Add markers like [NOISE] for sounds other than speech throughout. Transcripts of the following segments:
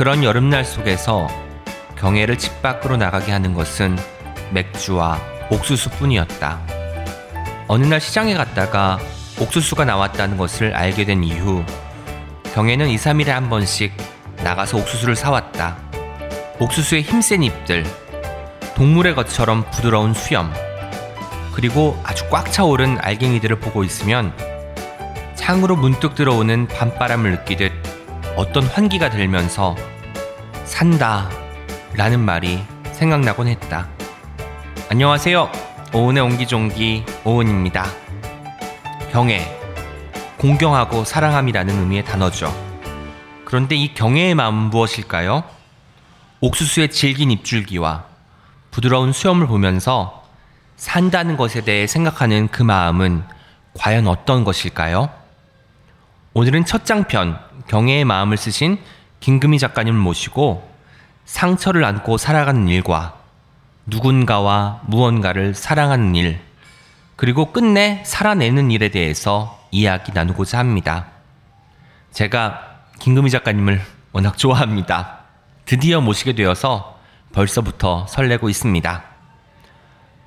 그런 여름날 속에서 경애를 집 밖으로 나가게 하는 것은 맥주와 옥수수뿐이었다. 어느 날 시장에 갔다가 옥수수가 나왔다는 것을 알게 된 이후 경애는 2, 3일에 한 번씩 나가서 옥수수를 사왔다. 옥수수의 힘센 잎들, 동물의 것처럼 부드러운 수염, 그리고 아주 꽉 차오른 알갱이들을 보고 있으면 창으로 문득 들어오는 밤바람을 느끼듯 어떤 환기가 들면서 산다 라는 말이 생각나곤 했다. 안녕하세요. 오은의 옹기종기 오은입니다. 경애, 공경하고 사랑함이라는 의미의 단어죠. 그런데 이 경애의 마음은 무엇일까요? 옥수수의 질긴 잎줄기와 부드러운 수염을 보면서 산다는 것에 대해 생각하는 그 마음은 과연 어떤 것일까요? 오늘은 첫 장편 경애의 마음을 쓰신 김금희 작가님을 모시고 상처를 안고 살아가는 일과 누군가와 무언가를 사랑하는 일, 그리고 끝내 살아내는 일에 대해서 이야기 나누고자 합니다. 제가 김금희 작가님을 워낙 좋아합니다. 드디어 모시게 되어서 벌써부터 설레고 있습니다.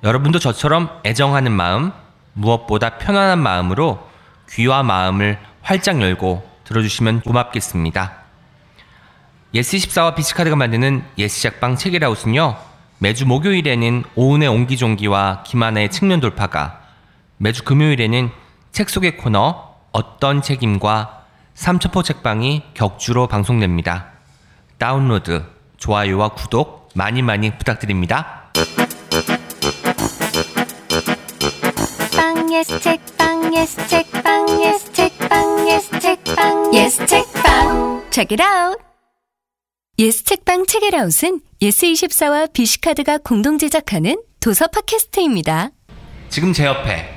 여러분도 저처럼 애정하는 마음, 무엇보다 편안한 마음으로 귀와 마음을 활짝 열고 들어주시면 고맙겠습니다. 예스24와 비씨카드가 만드는 예스책방 책읽아웃은요, 매주 목요일에는 오은의 옹기종기와 김하나의 측면 돌파가, 매주 금요일에는 책 속의 코너 어떤 책임과 삼천포 책방이 격주로 방송됩니다. 다운로드, 좋아요와 구독 많이 많이 부탁드립니다. 빵 예스 책빵 예스 책빵 예스 책빵 예스 책빵 예스 책빵 Check it out. 예스 책빵 책읽아웃은 예스24와 비씨카드가 공동 제작하는 도서 팟캐스트입니다. 지금 제 옆에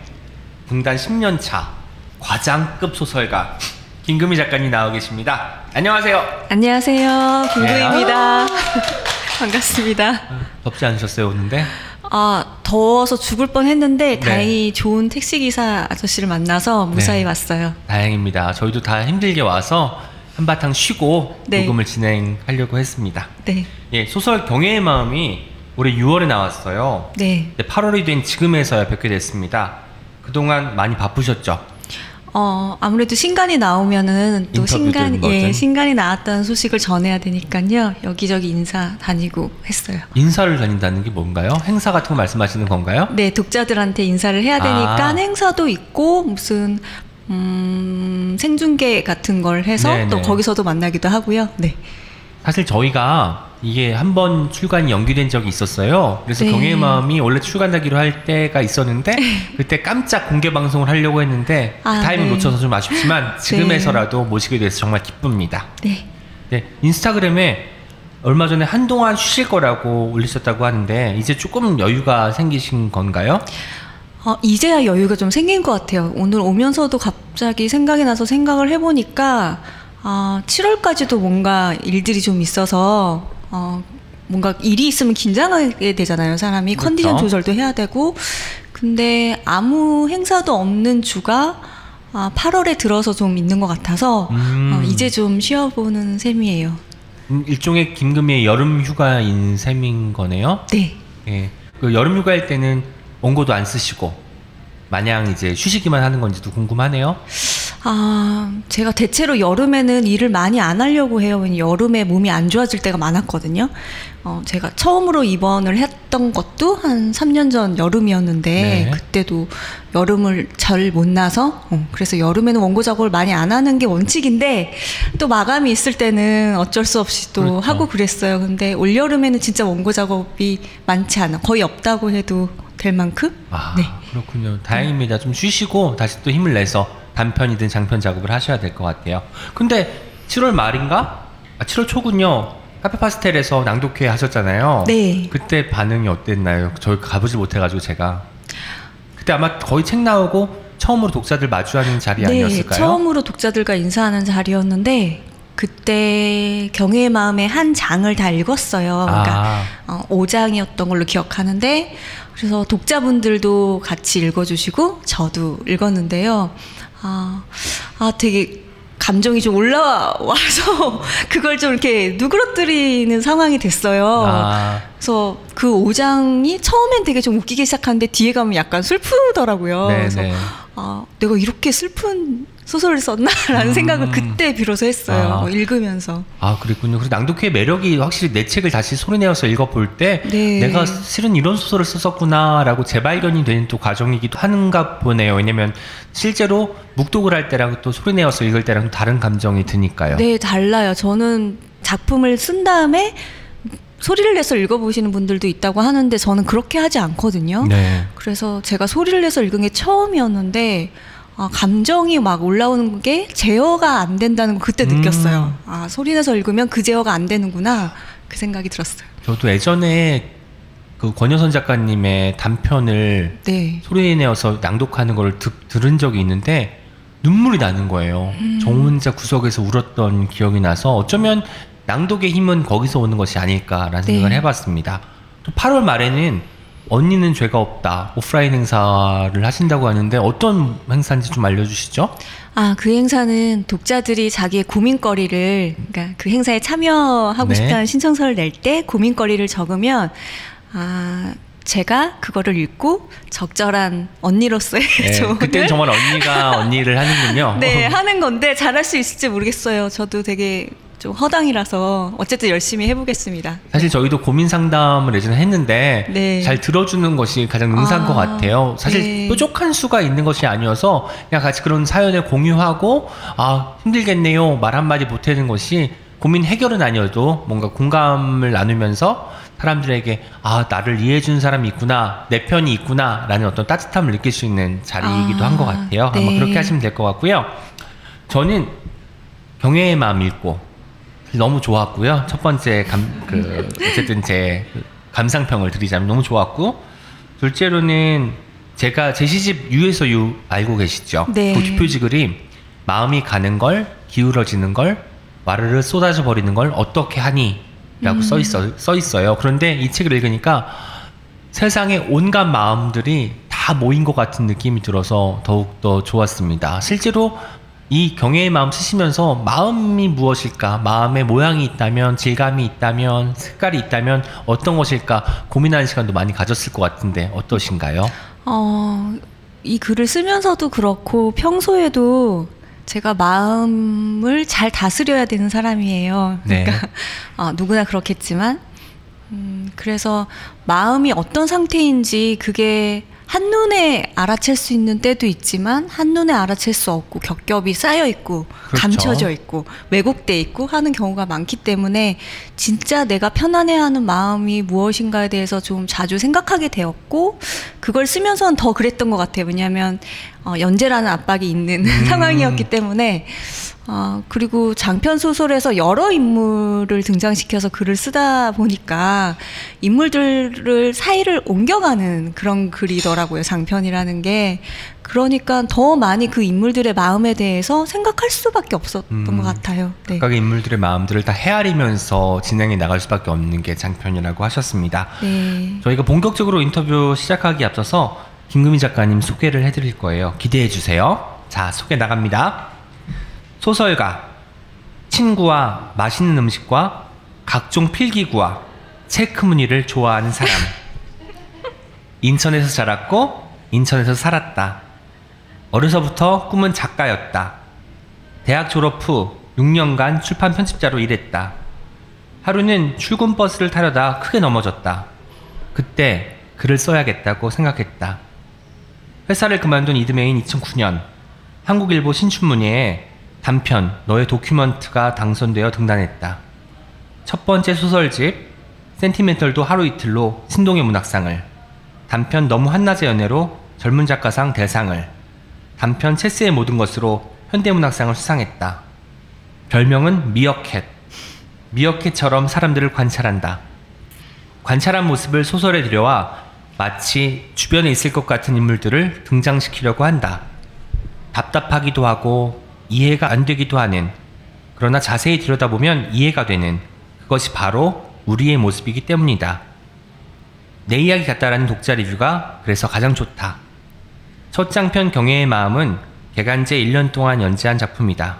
등단 10년 차 과장급 소설가 김금희 작가님 나와 계십니다. 안녕하세요. 안녕하세요. 김구입니다. [LAUGHS] 반갑습니다. 덥지 않으셨어요 오는데? 아, 더워서 죽을 뻔 했는데 네. 다행히 좋은 택시 기사 아저씨를 만나서 무사히 네. 왔어요. 다행입니다. 저희도 다 힘들게 와서 한바탕 쉬고 네. 녹음을 진행하려고 했습니다. 네. 예, 소설 경애의 마음이 올해 6월에 나왔어요. 네. 근데 8월이 된 지금에서야 뵙게 됐습니다. 그동안 많이 바쁘셨죠? 어, 아무래도 신간이 나오면은 또 신간. 예, 신간이 나왔다는 소식을 전해야 되니까요. 여기저기 인사 다니고 했어요. 인사를 다닌다는 게 뭔가요? 행사 같은 거 말씀하시는 건가요? 네, 독자들한테 인사를 해야 되니까 아. 행사도 있고 무슨 음, 생중계 같은 걸 해서 네네. 또 거기서도 만나기도 하고요. 네. 사실 저희가 이게 한 번 출간이 연기된 적이 있었어요. 그래서 네. 경애의 마음이 원래 출간하기로 할 때가 있었는데 그때 깜짝 공개 방송을 하려고 했는데 그 아, 타이밍 네. 놓쳐서 좀 아쉽지만 [LAUGHS] 지금에서라도 모시게 돼서 정말 기쁩니다. 네. 네, 인스타그램에 얼마 전에 한동안 쉬실 거라고 올리셨다고 하는데 이제 조금 여유가 생기신 건가요? 어, 이제야 여유가 좀 생긴 것 같아요. 오늘 오면서도 갑자기 생각이 나서 생각을 해보니까 아, 7월까지도 뭔가 일들이 좀 있어서 어, 뭔가 일이 있으면 긴장하게 되잖아요. 사람이 그렇죠. 컨디션 조절도 해야 되고 근데 아무 행사도 없는 주가 아, 8월에 들어서 좀 있는 것 같아서 음. 어, 이제 좀 쉬어보는 셈이에요. 음, 일종의 김금희의 여름 휴가인 셈인 거네요. 네. 예. 그 여름 휴가일 때는 원고도 안 쓰시고 마냥 이제 쉬시기만 하는 건지도 궁금하네요. 아, 제가 대체로 여름에는 일을 많이 안 하려고 해요. 여름에 몸이 안 좋아질 때가 많았거든요. 어, 제가 처음으로 입원을 했던 것도 한 3년 전 여름이었는데, 네. 그때도 여름을 잘 못 나서, 어, 그래서 여름에는 원고 작업을 많이 안 하는 게 원칙인데, 또 마감이 있을 때는 어쩔 수 없이 또 그렇죠. 하고 그랬어요. 근데 올 여름에는 진짜 원고 작업이 많지 않아. 거의 없다고 해도 될 만큼? 아, 네. 그렇군요. 다행입니다. 좀 쉬시고 다시 또 힘을 내서 단편이든 장편 작업을 하셔야 될 것 같아요. 근데 7월 말인가? 아, 7월 초군요. 카페 파스텔에서 낭독회 하셨잖아요. 네. 그때 반응이 어땠나요? 저희 가보질 못해가지고 제가 그때 아마 거의 책 나오고 처음으로 독자들 마주하는 자리 아니었을까요? 네, 처음으로 독자들과 인사하는 자리였는데 그때 경애의 마음의 한 장을 다 읽었어요. 그러니까 아, 어, 5장이었던 걸로 기억하는데 그래서 독자분들도 같이 읽어주시고 저도 읽었는데요. 아, 아 되게 감정이 좀 올라와서 [LAUGHS] 그걸 좀 이렇게 누그러뜨리는 상황이 됐어요. 아. 그래서 그 5장이 처음엔 되게 좀 웃기기 시작하는데 뒤에 가면 약간 슬프더라고요. 네네. 그래서 네. 아, 내가 이렇게 슬픈 소설을 썼나라는 음. 생각을 그때 비로소 했어요. 아. 뭐 읽으면서. 아, 그랬군요. 그래서 낭독회의 매력이 확실히 내 책을 다시 소리내어서 읽어볼 때 네. 내가 실은 이런 소설을 썼었구나라고 재발견이 되는 또 과정이기도 하는가 보네요. 왜냐면 실제로 묵독을 할 때랑 또 소리내어서 읽을 때랑 다른 감정이 드니까요. 네, 달라요. 저는 작품을 쓴 다음에 소리를 내서 읽어보시는 분들도 있다고 하는데 저는 그렇게 하지 않거든요. 네. 그래서 제가 소리를 내서 읽은 게 처음이었는데 아, 감정이 막 올라오는 게 제어가 안 된다는 거 그때 음. 느꼈어요. 아, 소리 내서 읽으면 그 제어가 안 되는구나. 그 생각이 들었어요. 저도 예전에 그 권여선 작가님의 단편을 네. 소리 내어서 낭독하는 걸 듣, 들은 적이 있는데 눈물이 나는 거예요. 음. 저 혼자 구석에서 울었던 기억이 나서 어쩌면 낭독의 힘은 거기서 오는 것이 아닐까라는 네. 생각을 해봤습니다. 또 8월 말에는 언니는 죄가 없다 오프라인 행사를 하신다고 하는데 어떤 행사인지 좀 알려주시죠? 아, 그 행사는 독자들이 자기의 고민거리를, 그러니까 그 행사에 참여하고 네. 싶다는 신청서를 낼 때 고민거리를 적으면, 아, 제가 그거를 읽고 적절한 언니로서의 네, [LAUGHS] 조언을 그때는 정말 언니가 언니를 하는군요. 네, [LAUGHS] 하는 건데 잘할 수 있을지 모르겠어요. 저도 되게 좀 허당이라서 어쨌든 열심히 해보겠습니다. 사실 저희도 고민 상담을 예전에 했는데 네. 잘 들어주는 것이 가장 능사한 아, 것 같아요. 사실 네. 뾰족한 수가 있는 것이 아니어서 그냥 같이 그런 사연을 공유하고 아 힘들겠네요 말 한마디 보태는 것이 고민 해결은 아니어도 뭔가 공감을 나누면서 사람들에게 아 나를 이해해 주는 사람이 있구나 내 편이 있구나라는 어떤 따뜻함을 느낄 수 있는 자리이기도 아, 한것 같아요. 네. 한번 그렇게 하시면 될 것 같고요. 저는 경외의 마음 읽고 너무 좋았고요. 첫 번째 감, 그, 어쨌든 제 감상평을 드리자면 너무 좋았고, 둘째로는 제가 제 시집 유에서 유 알고 계시죠? 네. 그 뒷표지 그림, 마음이 가는 걸, 기울어지는 걸, 와르르 쏟아져 버리는 걸 어떻게 하니? 라고 음. 써, 있어, 써 있어요. 그런데 이 책을 읽으니까 세상의 온갖 마음들이 다 모인 것 같은 느낌이 들어서 더욱 더 좋았습니다. 실제로 이 경애의 마음 쓰시면서 마음이 무엇일까, 마음의 모양이 있다면, 질감이 있다면, 색깔이 있다면 어떤 것일까 고민하는 시간도 많이 가졌을 것 같은데 어떠신가요? 어, 이 글을 쓰면서도 그렇고 평소에도 제가 마음을 잘 다스려야 되는 사람이에요. 네. 그러니까 네. 어, 누구나 그렇겠지만, 음, 그래서 마음이 어떤 상태인지 그게 한눈에 알아챌 수 있는 때도 있지만 한눈에 알아챌 수 없고 겹겹이 쌓여 있고 그렇죠. 감춰져 있고 왜곡돼 있고 하는 경우가 많기 때문에 진짜 내가 편안해하는 마음이 무엇인가에 대해서 좀 자주 생각하게 되었고 그걸 쓰면서는 더 그랬던 것 같아요. 왜냐하면 어, 연재라는 압박이 있는 [LAUGHS] 음. 상황이었기 때문에 어, 그리고 장편 소설에서 여러 인물을 등장시켜서 글을 쓰다 보니까 인물들을 사이를 옮겨가는 그런 글이더라고요. 장편이라는 게. 그러니까 더 많이 그 인물들의 마음에 대해서 생각할 수밖에 없었던 음, 것 같아요. 네. 각각의 인물들의 마음들을 다 헤아리면서 진행해 나갈 수밖에 없는 게 장편이라고 하셨습니다. 네. 저희가 본격적으로 인터뷰 시작하기 앞서서 김금희 작가님 소개를 해드릴 거예요. 기대해 주세요. 자, 소개 나갑니다. 소설가, 친구와 맛있는 음식과 각종 필기구와 체크무늬를 좋아하는 사람. 인천에서 자랐고 인천에서 살았다. 어려서부터 꿈은 작가였다. 대학 졸업 후 6년간 출판 편집자로 일했다. 하루는 출근 버스를 타려다 크게 넘어졌다. 그때 글을 써야겠다고 생각했다. 회사를 그만둔 이듬해인 2009년 한국일보 신춘문예에 단편 너의 도큐먼트가 당선되어 등단했다. 첫 번째 소설집 센티멘털도 하루 이틀로 신동의 문학상을 단편 너무 한낮의 연애로 젊은 작가상 대상을 단편 체스의 모든 것으로 현대문학상을 수상했다. 별명은 미어캣. 미어캣처럼 사람들을 관찰한다. 관찰한 모습을 소설에 들여와 마치 주변에 있을 것 같은 인물들을 등장시키려고 한다. 답답하기도 하고 이해가 안 되기도 하는 그러나 자세히 들여다보면 이해가 되는 그것이 바로 우리의 모습이기 때문이다. 내 이야기 같다라는 독자 리뷰가 그래서 가장 좋다. 첫 장편 경애의 마음은 개간제 1년 동안 연재한 작품이다.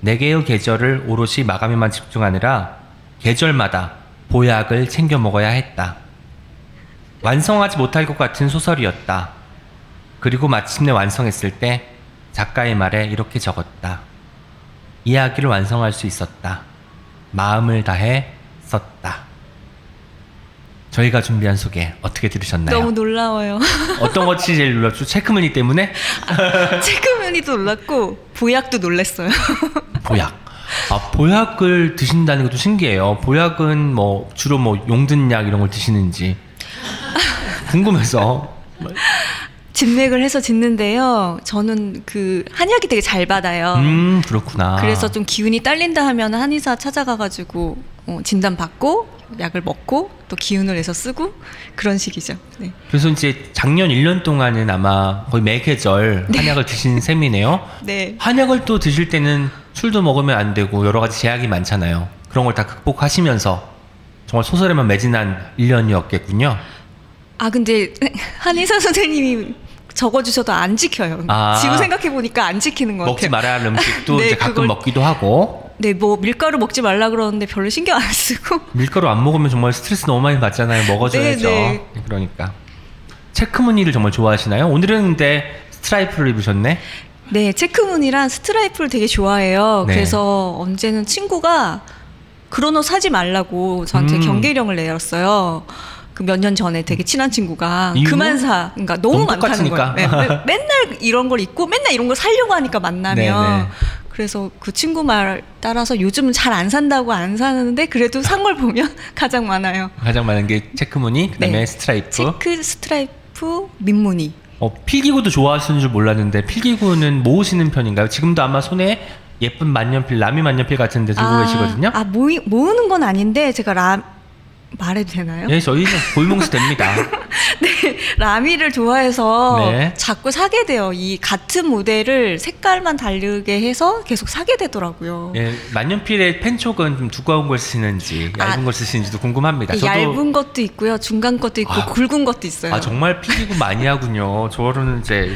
네 개의 계절을 오롯이 마감에만 집중하느라 계절마다 보약을 챙겨 먹어야 했다. 완성하지 못할 것 같은 소설이었다. 그리고 마침내 완성했을 때 작가의 말에 이렇게 적었다. 이야기를 완성할 수 있었다. 마음을 다해 썼다. 저희가 준비한 소개 어떻게 들으셨나요? 너무 놀라워요. [LAUGHS] 어떤 것이 제일 놀랐죠? 체크무늬 때문에? 체크무늬도 놀랐고 보약도 놀랐어요. [LAUGHS] 보약. 아, 보약을 드신다는 것도 신기해요. 보약은 뭐 주로 뭐 용든약 이런 걸 드시는지 [LAUGHS] 궁금해서. 진맥을 해서 짓는데요. 저는 그 한약이 되게 잘 받아요. 음, 그렇구나. 그래서 좀 기운이 딸린다 하면 한의사 찾아가가지고 어, 진단 받고 약을 먹고 또 기운을 내서 쓰고 그런 식이죠. 네. 그래서 이제 작년 1년 동안은 아마 거의 매계절 한약을 드신 셈이네요. [LAUGHS] 네. 한약을 또 드실 때는 술도 먹으면 안 되고 여러 가지 제약이 많잖아요. 그런 걸 다 극복하시면서 정말 소설에만 매진한 1년이었겠군요. 아 근데 [LAUGHS] 한의사 선생님이 적어주셔도 안 지켜요. 아. 지금 생각해 보니까 안 지키는 것 먹지 같아요. 말아야 할 음식도 [LAUGHS] 네, 이제 가끔 그걸- 먹기도 하고 네, 뭐 밀가루 먹지 말라 그러는데 별로 신경 안 쓰고. [LAUGHS] 밀가루 안 먹으면 정말 스트레스 너무 많이 받잖아요. 먹어줘야죠. 네, 그러니까 체크무늬를 정말 좋아하시나요? 오늘은 근데 스트라이프를 입으셨네. 네, 체크무늬랑 스트라이프를 되게 좋아해요. 네. 그래서 언제는 친구가 그런 옷 사지 말라고 저한테 음. 경계령을 내렸어요. 그 몇 년 전에 되게 친한 친구가 이유는? 그만 사. 그러니까 너무, 너무 많다는. 거예요. 네, 매- [LAUGHS] 맨날 이런 걸 입고 맨날 이런 걸 사려고 하니까 만나면 네, 네. 그래서 그 친구 말 따라서 요즘은 잘 안 산다고 안 사는데 그래도 산 걸 보면 [LAUGHS] 가장 많아요. 가장 많은 게 체크무늬, 그다음에 네. 스트라이프. 체크 스트라이프 민무늬. 어, 필기구도 좋아하시는 줄 몰랐는데 필기구는 모으시는 편인가요? 지금도 아마 손에 예쁜 만년필, 라미 만년필 같은 데 들고 계시거든요. 아 모이, 모으는 건 아닌데 제가 라 말해도 되나요? 예, 저희는 골뭉스 됩니다. [LAUGHS] 네, 라미를 좋아해서 네. 자꾸 사게 돼요. 이 같은 모델을 색깔만 다르게 해서 계속 사게 되더라고요. 예, 만년필의 펜촉은 좀 두꺼운 걸 쓰시는지 얇은 아, 걸 쓰시는지도 궁금합니다. 이 저도 얇은 것도 있고요, 중간 것도 있고 아, 굵은 것도 있어요. 아 정말 필기구 많이 하군요. 저는 이제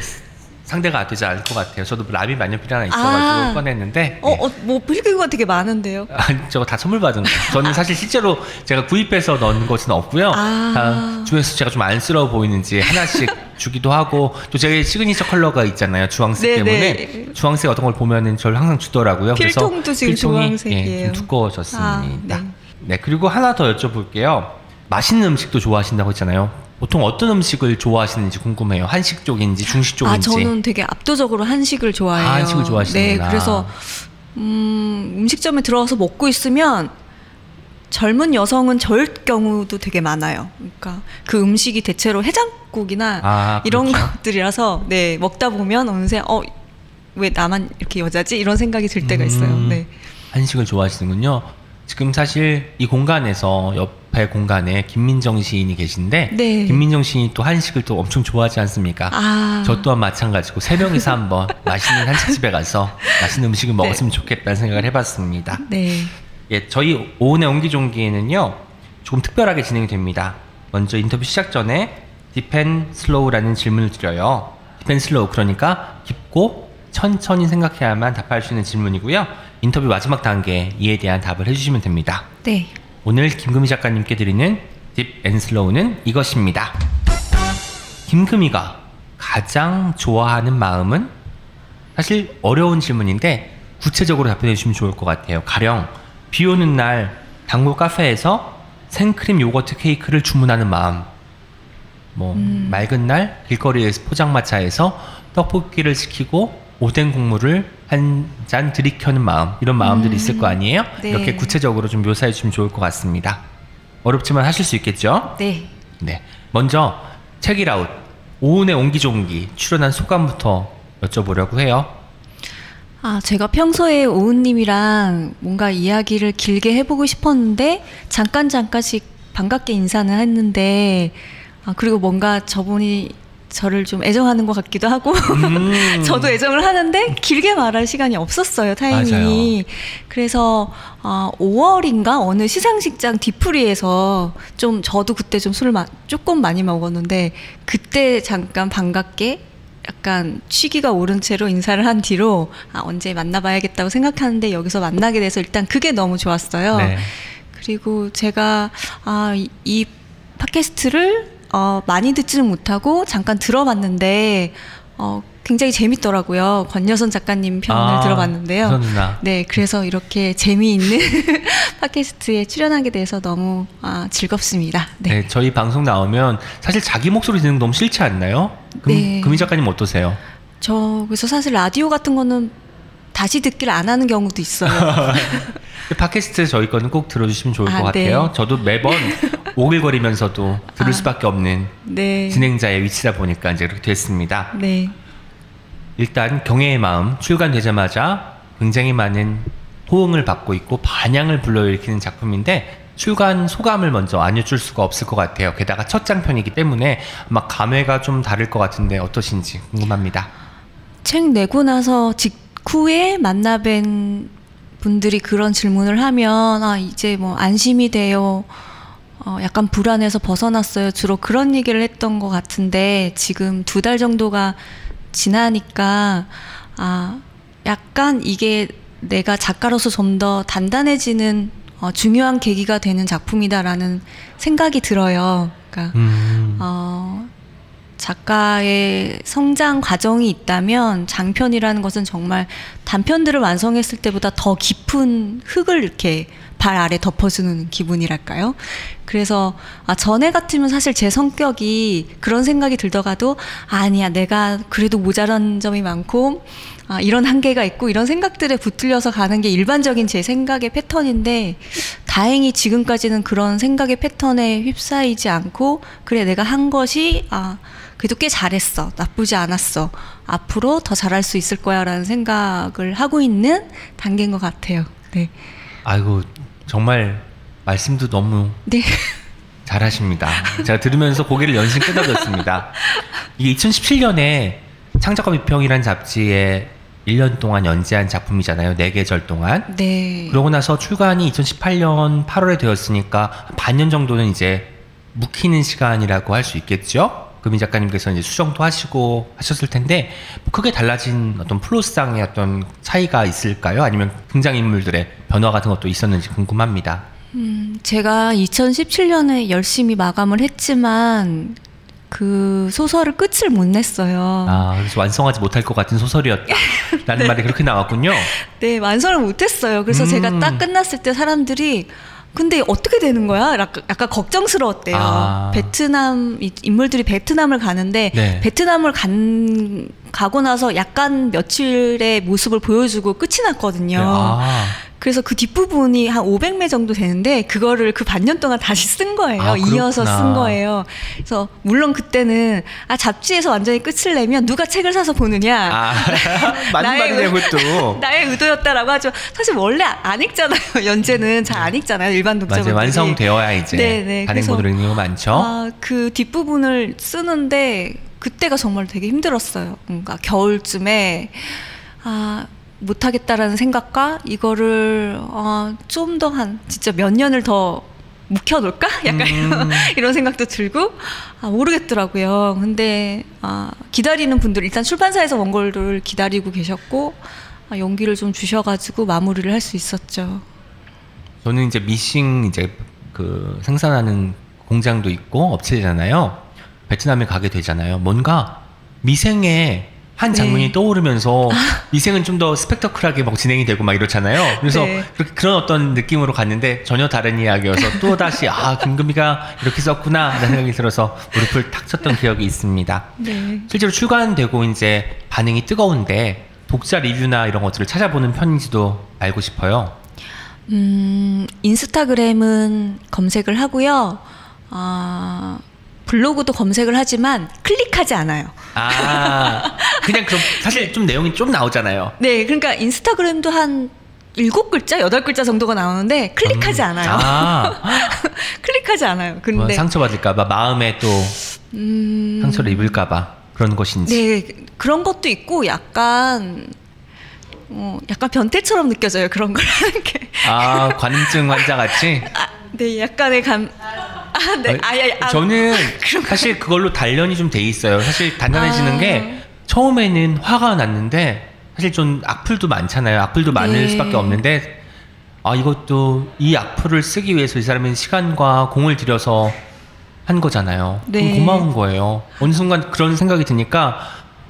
상대가 되지 않을 것 같아요. 저도 라미 만년필 하나 있어가지고 아. 꺼냈는데 어, 어, 뭐 필기구가 되게 많은데요. 아니, 저거 다 선물 받은 거. 저는 사실 실제로 제가 구입해서 넣은 것은 없고요. 아. 다 중에서 제가 좀 안쓰러워 보이는지 하나씩 [LAUGHS] 주기도 하고 또 제가 시그니처 컬러가 있잖아요. 주황색 네, 때문에 네. 주황색 어떤 걸 보면은 저를 항상 주더라고요. 그래서 필통도 지금 필통이, 주황색이에요. 예, 좀 두꺼워졌습니다. 아, 네. 네. 그리고 하나 더 여쭤볼게요. 맛있는 음식도 좋아하신다고 했잖아요. 보통 어떤 음식을 좋아하시는지 궁금해요. 한식 쪽인지 중식 아, 쪽인지. 저는 되게 압도적으로 한식을 좋아해요. 아, 한식을 좋아하시는구나. 네, 그래서 음, 음식점에 들어가서 먹고 있으면 젊은 여성은 저일 경우도 되게 많아요. 그러니까 그 음식이 대체로 해장국이나 아, 이런 그렇죠. 것들이라서 네 먹다 보면 어느새 어 왜 나만 이렇게 여자지 이런 생각이 들 때가 있어요. 음, 네. 한식을 좋아하시는군요. 지금 사실 이 공간에서 옆에 공간에 김민정 시인이 계신데 네. 김민정 시인이 또 한식을 또 엄청 좋아하지 않습니까? 아. 저 또한 마찬가지고 세 명이서 한번 [LAUGHS] 맛있는 한식집에 가서 맛있는 음식을 먹었으면 좋겠다는 생각을 해봤습니다. 네. 예, 저희 오은의 옹기종기에는요 조금 특별하게 진행이 됩니다. 먼저 인터뷰 시작 전에 deep and slow라는 질문을 드려요. deep and slow 그러니까 깊고 천천히 생각해야만 답할 수 있는 질문이고요. 인터뷰 마지막 단계 이에 대한 답을 해주시면 됩니다. 네. 오늘 김금희 작가님께 드리는 deep and slow는 이것입니다. 김금희가 가장 좋아하는 마음은 사실 어려운 질문인데 구체적으로 답변해 주시면 좋을 것 같아요. 가령 비 오는 날 단골 카페에서 생크림 요거트 케이크를 주문하는 마음. 뭐 맑은 날 길거리에서 포장마차에서 떡볶이를 시키고 오뎅 국물을 한 잔 들이켜는 마음 이런 마음들이 있을 거 아니에요? 네. 이렇게 구체적으로 좀 묘사해 주시면 좋을 것 같습니다. 어렵지만 하실 수 있겠죠? 네. 네. 먼저 책이라웃 오은의 옹기종기 출연한 소감부터 여쭤보려고 해요. 아, 제가 평소에 오은님이랑 뭔가 이야기를 길게 해보고 싶었는데, 잠깐 잠깐씩 반갑게 인사는 했는데, 아, 그리고 뭔가 저분이 저를 좀 애정하는 것 같기도 하고, 음. [LAUGHS] 저도 애정을 하는데, 길게 말할 시간이 없었어요, 타이밍이. 그래서, 아, 5월인가? 어느 시상식장 뒤풀이에서 좀, 저도 그때 좀 술을 마, 조금 많이 먹었는데, 그때 잠깐 반갑게 약간 취기가 오른 채로 인사를 한 뒤로 아, 언제 만나봐야겠다고 생각하는데 여기서 만나게 돼서 일단 그게 너무 좋았어요. 네. 그리고 제가 아, 이, 이 팟캐스트를 어, 많이 듣지는 못하고 잠깐 들어봤는데 어, 굉장히 재밌더라고요. 권여선 작가님 편을 아, 들어봤는데요. 네, 그래서 이렇게 재미있는 [LAUGHS] 팟캐스트에 출연하게 돼서 너무 아, 즐겁습니다. 네. 네. 저희 방송 나오면 사실 자기 목소리 듣는 거 너무 싫지 않나요? 금, 네. 금희 작가님 어떠세요? 저 그래서 사실 라디오 같은 거는 다시 듣기를 안 하는 경우도 있어요. [LAUGHS] 팟캐스트 저희 거는 꼭 들어주시면 좋을 아, 것 네. 같아요. 저도 매번 [LAUGHS] 오글거리면서도 들을 아, 수밖에 없는 네. 진행자의 위치다 보니까 이제 그렇게 됐습니다. 네. 일단 경애의 마음 출간되자마자 굉장히 많은 호응을 받고 있고 반향을 불러일으키는 작품인데 출간 소감을 먼저 안 여쭐 수가 없을 것 같아요. 게다가 첫 장편이기 때문에 아마 감회가 좀 다를 것 같은데 어떠신지 궁금합니다. 책 내고 나서 직후에 만나뵌 분들이 그런 질문을 하면 아 이제 뭐 안심이 돼요. 어, 약간 불안해서 벗어났어요. 주로 그런 얘기를 했던 것 같은데 지금 두 달 정도가 지나니까 아 약간 이게 내가 작가로서 좀 더 단단해지는 어, 중요한 계기가 되는 작품이다라는 생각이 들어요. 그러니까 음. 어, 작가의 성장 과정이 있다면 장편이라는 것은 정말 단편들을 완성했을 때보다 더 깊은 흙을 이렇게 발 아래 덮어주는 기분이랄까요? 그래서 아, 전에 같으면 사실 제 성격이 그런 생각이 들더라도 아니야 내가 그래도 모자란 점이 많고 아, 이런 한계가 있고 이런 생각들에 붙들려서 가는 게 일반적인 제 생각의 패턴인데 다행히 지금까지는 그런 생각의 패턴에 휩싸이지 않고 그래 내가 한 것이 아 그래도 꽤 잘했어. 나쁘지 않았어. 앞으로 더 잘할 수 있을 거야 라는 생각을 하고 있는 단계인 것 같아요. 네. 아이고, 정말 말씀도 너무 네. 잘하십니다. 제가 들으면서 고개를 연신 끄덕였습니다. 이게 2017년에 창작과 비평이란 잡지에 1년 동안 연재한 작품이잖아요. 4계절 동안. 네. 그러고 나서 출간이 2018년 8월에 되었으니까 반년 정도는 이제 묵히는 시간이라고 할 수 있겠죠? 금희 작가님께서 이제 수정도 하시고 하셨을 텐데 뭐 크게 달라진 어떤 플로상의 어떤 차이가 있을까요? 아니면 등장인물들의 변화 같은 것도 있었는지 궁금합니다. 음, 제가 2017년에 열심히 마감을 했지만 그 소설을 끝을 못 냈어요. 아, 그래서 완성하지 못할 것 같은 소설이었다. [LAUGHS] 라는 네. 말이 그렇게 나왔군요. 네, 완성을 못했어요. 그래서 음. 제가 딱 끝났을 때 사람들이 근데 어떻게 되는 거야? 약간, 약간 걱정스러웠대요. 아. 베트남 인물들이 베트남을 가는데 네. 베트남을 간 가고 나서 약간 며칠의 모습을 보여주고 끝이 났거든요. 네. 아. 그래서 그 뒷부분이 한 500매 정도 되는데 그거를 그 반년 동안 다시 쓴 거예요. 아, 이어서 쓴 거예요. 그래서 물론 그때는 아 잡지에서 완전히 끝을 내면 누가 책을 사서 보느냐. 아, [LAUGHS] 맞는 말이네요, 그것도. [LAUGHS] 나의 의도였다라고 하죠. 사실 원래 안 읽잖아요. [LAUGHS] 연재는 잘 안 읽잖아요. 일반 독자분들이. 맞아요. 완성되어야 이제 네네. 단행본으로 읽는 거 많죠. 아, 그 뒷부분을 쓰는데 그때가 정말 되게 힘들었어요. 그러니까 겨울쯤에 아 못하겠다라는 생각과 이거를 어, 좀 더 한 진짜 몇 년을 더 묵혀둘까? [LAUGHS] 약간 음. 이런 생각도 들고 아, 모르겠더라고요. 근데 아, 기다리는 분들 일단 출판사에서 원고를 기다리고 계셨고 아, 용기를 좀 주셔가지고 마무리를 할 수 있었죠. 저는 이제 미싱 이제 그 생산하는 공장도 있고 업체잖아요. 베트남에 가게 되잖아요. 뭔가 미생의 한 장면이 네. 떠오르면서 미생은 좀 더 스펙터클하게 막 진행이 되고 막 이렇잖아요. 그래서 네. 그런 어떤 느낌으로 갔는데 전혀 다른 이야기여서 또 다시 아 김금희가 이렇게 썼구나 라는 생각이 들어서 무릎을 탁 쳤던 기억이 있습니다. 네. 실제로 출간되고 이제 반응이 뜨거운데 독자 리뷰나 이런 것들을 찾아보는 편인지도 알고 싶어요. 음 인스타그램은 검색을 하고요. 아 블로그도 검색을 하지만 클릭하지 않아요. 아, 그냥 그럼 사실 좀 내용이 좀 나오잖아요. 네, 그러니까 인스타그램도 한 일곱 글자, 여덟 글자 정도가 나오는데 클릭하지 음, 않아요. 아. [LAUGHS] 클릭하지 않아요. 근데 뭐 상처받을까봐 마음에 또 음... 상처를 입을까봐 그런 것인지. 네, 그런 것도 있고 약간 어, 약간 변태처럼 느껴져요. 그런 걸 [LAUGHS] 하는 게. 아, 관증 환자 같이. 아, 네, 약간의 감. 아, 네. 아, 아, 아, 저는 [LAUGHS] 사실 그걸로 단련이 좀 돼 있어요. 사실 단단해지는 아. 게 처음에는 화가 났는데 사실 좀 악플도 많잖아요. 악플도 많을 네. 수밖에 없는데 아 이것도 이 악플을 쓰기 위해서 이 사람은 시간과 공을 들여서 한 거잖아요. 네. 좀 고마운 거예요. 어느 순간 그런 생각이 드니까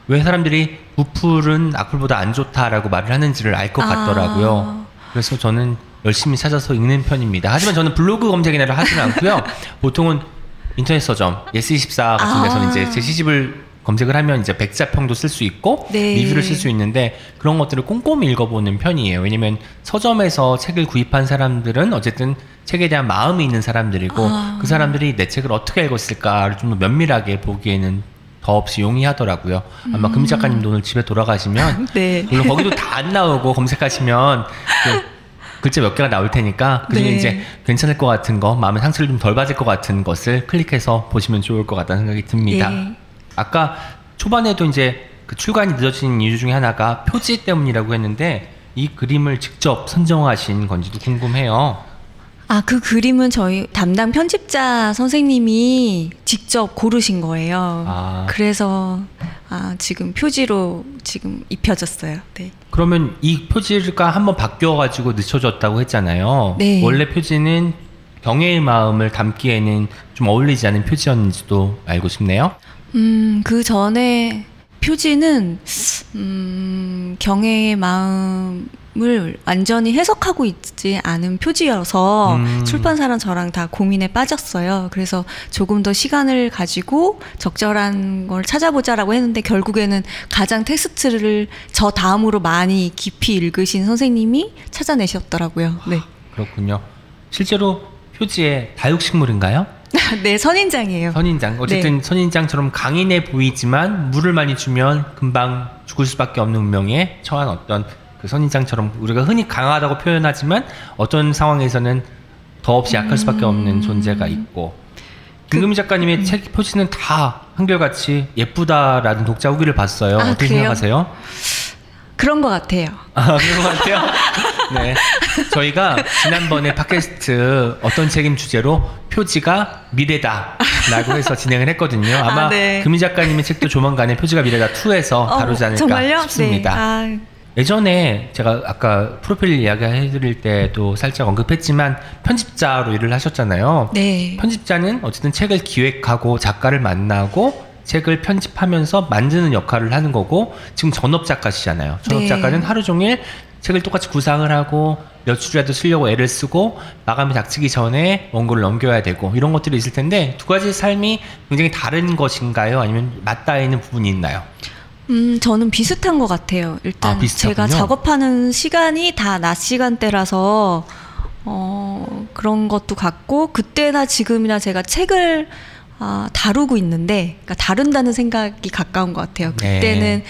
왜 사람들이 우플은 악플보다 안 좋다라고 말을 하는지를 알것 아. 같더라고요. 그래서 저는 열심히 찾아서 읽는 편입니다. 하지만 저는 블로그 검색이나를 하지는 않고요. [LAUGHS] 보통은 인터넷 서점 예스24 같은 데서는 아. 이제 제 시집을 검색을 하면 이제 백자평도 쓸 수 있고 네. 리뷰를 쓸 수 있는데 그런 것들을 꼼꼼히 읽어보는 편이에요. 왜냐면 서점에서 책을 구입한 사람들은 어쨌든 책에 대한 마음이 있는 사람들이고 아. 그 사람들이 내 책을 어떻게 읽었을까를 좀 더 면밀하게 보기에는 더없이 용이하더라고요. 아마 금희 작가님도 오늘 집에 돌아가시면 [LAUGHS] 네. 물론 거기도 다 안 나오고 검색하시면 그 [LAUGHS] 글자 몇 개가 나올 테니까 그중에 네. 이제 괜찮을 것 같은 거 마음의 상처를 좀 덜 받을 것 같은 것을 클릭해서 보시면 좋을 것 같다는 생각이 듭니다. 네. 아까 초반에도 이제 그 출간이 늦어진 이유 중에 하나가 표지 때문이라고 했는데 이 그림을 직접 선정하신 건지도 궁금해요. 아, 그 그림은 저희 담당 편집자 선생님이 직접 고르신 거예요. 아. 그래서 아, 지금 표지로 지금 입혀졌어요. 네. 그러면 이 표지가 한번 바뀌어가지고 늦춰졌다고 했잖아요. 네. 원래 표지는 경애의 마음을 담기에는 좀 어울리지 않은 표지였는지도 알고 싶네요. 음, 그 전에 표지는 음, 경애의 마음 을 완전히 해석하고 있지 않은 표지여서 음. 출판사랑 저랑 다 고민에 빠졌어요. 그래서 조금 더 시간을 가지고 적절한 걸 찾아보자라고 했는데 결국에는 가장 텍스트를 저 다음으로 많이 깊이 읽으신 선생님이 찾아내셨더라고요. 네. 그렇군요. 실제로 표지에 다육식물인가요? [LAUGHS] 네, 선인장이에요. 선인장. 어쨌든 선인장처럼 강인해 보이지만 물을 많이 주면 금방 죽을 수밖에 없는 운명에 처한 어떤 그 선인장처럼 우리가 흔히 강하다고 표현하지만 어떤 상황에서는 더없이 약할 수밖에 음. 없는 존재가 있고 그 김금희 작가님의 책 표지는 다 한결같이 예쁘다라는 독자 후기를 봤어요. 아, 어떻게 그래요? 생각하세요? 그런 것 같아요. 아, 그런 것 같아요. [LAUGHS] 네. 저희가 지난번에 팟캐스트 어떤 책임 주제로 표지가 미래다. 라고 해서 [LAUGHS] 진행을 했거든요. 아마 아, 네. 금희 작가님의 책도 조만간에 표지가 미래다 2에서 다루지 어, 않을까 정말요? 싶습니다. 네. 아, 예전에 제가 아까 프로필 이야기 해드릴 때도 살짝 언급했지만 편집자로 일을 하셨잖아요. 네. 편집자는 어쨌든 책을 기획하고 작가를 만나고 책을 편집하면서 만드는 역할을 하는 거고 지금 전업 작가시잖아요. 전업 네. 작가는 하루 종일 책을 똑같이 구상을 하고 몇 줄이라도 쓰려고 애를 쓰고 마감이 닥치기 전에 원고를 넘겨야 되고 이런 것들이 있을 텐데 두 가지 삶이 굉장히 다른 것인가요? 아니면 맞닿아 있는 부분이 있나요? 음, 저는 비슷한 것 같아요. 일단 아. 제가 작업하는 시간이 다 낮 시간대라서 어, 그런 것도 같고 그때나 지금이나 제가 책을 아, 다루고 있는데 그러니까 다룬다는 생각이 가까운 것 같아요. 네. 그때는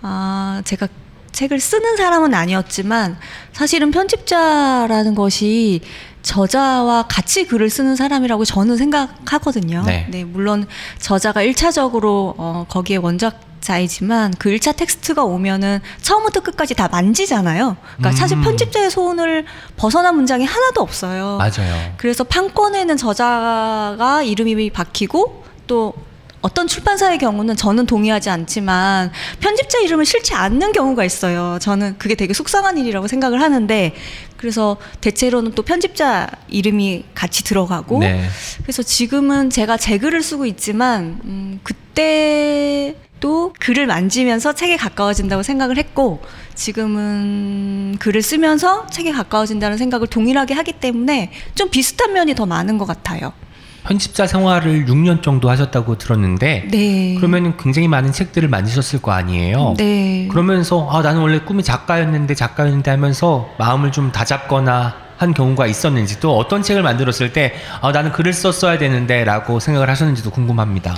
아, 제가 책을 쓰는 사람은 아니었지만 사실은 편집자라는 것이 저자와 같이 글을 쓰는 사람이라고 저는 생각하거든요. 네. 물론 저자가 1차적으로 어, 거기에 원작 자이지만 그 1차 텍스트가 오면은 처음부터 끝까지 다 만지잖아요. 그러니까 사실 음. 편집자의 손을 벗어난 문장이 하나도 없어요. 맞아요. 그래서 판권에는 저자가 이름이 박히고 또 어떤 출판사의 경우는 저는 동의하지 않지만 편집자 이름을 실지 않는 경우가 있어요. 저는 그게 되게 속상한 일이라고 생각을 하는데 그래서 대체로는 또 편집자 이름이 같이 들어가고 네. 그래서 지금은 제가 제 글을 쓰고 있지만 음, 그때 도 글을 만지면서 책에 가까워진다고 생각을 했고 지금은 글을 쓰면서 책에 가까워진다는 생각을 동일하게 하기 때문에 좀 비슷한 면이 더 많은 것 같아요. 편집자 생활을 6년 정도 하셨다고 들었는데 네. 그러면 굉장히 많은 책들을 만드셨을 거 아니에요. 네. 그러면서 아 나는 원래 꿈이 작가였는데 작가였는데 하면서 마음을 좀 다잡거나 한 경우가 있었는지 또 어떤 책을 만들었을 때 아 나는 글을 썼어야 되는데라고 생각을 하셨는지도 궁금합니다.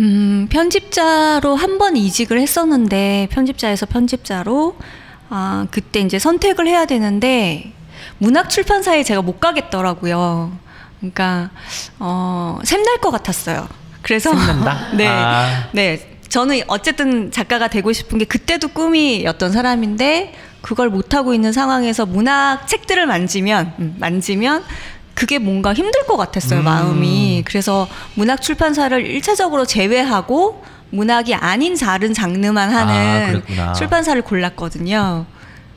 음, 편집자로 한 번 이직을 했었는데 편집자에서 편집자로 아, 그때 이제 선택을 해야 되는데 문학 출판사에 제가 못 가겠더라고요. 그러니까 어, 샘날 것 같았어요. 그래서 샘난다? [LAUGHS] 네. 아. 네. 저는 어쨌든 작가가 되고 싶은 게 그때도 꿈이었던 사람인데 그걸 못 하고 있는 상황에서 문학 책들을 만지면 음, 만지면 그게 뭔가 힘들 것 같았어요 음. 마음이 그래서 문학 출판사를 일차적으로 제외하고 문학이 아닌 다른 장르만 아, 하는 그랬구나. 출판사를 골랐거든요.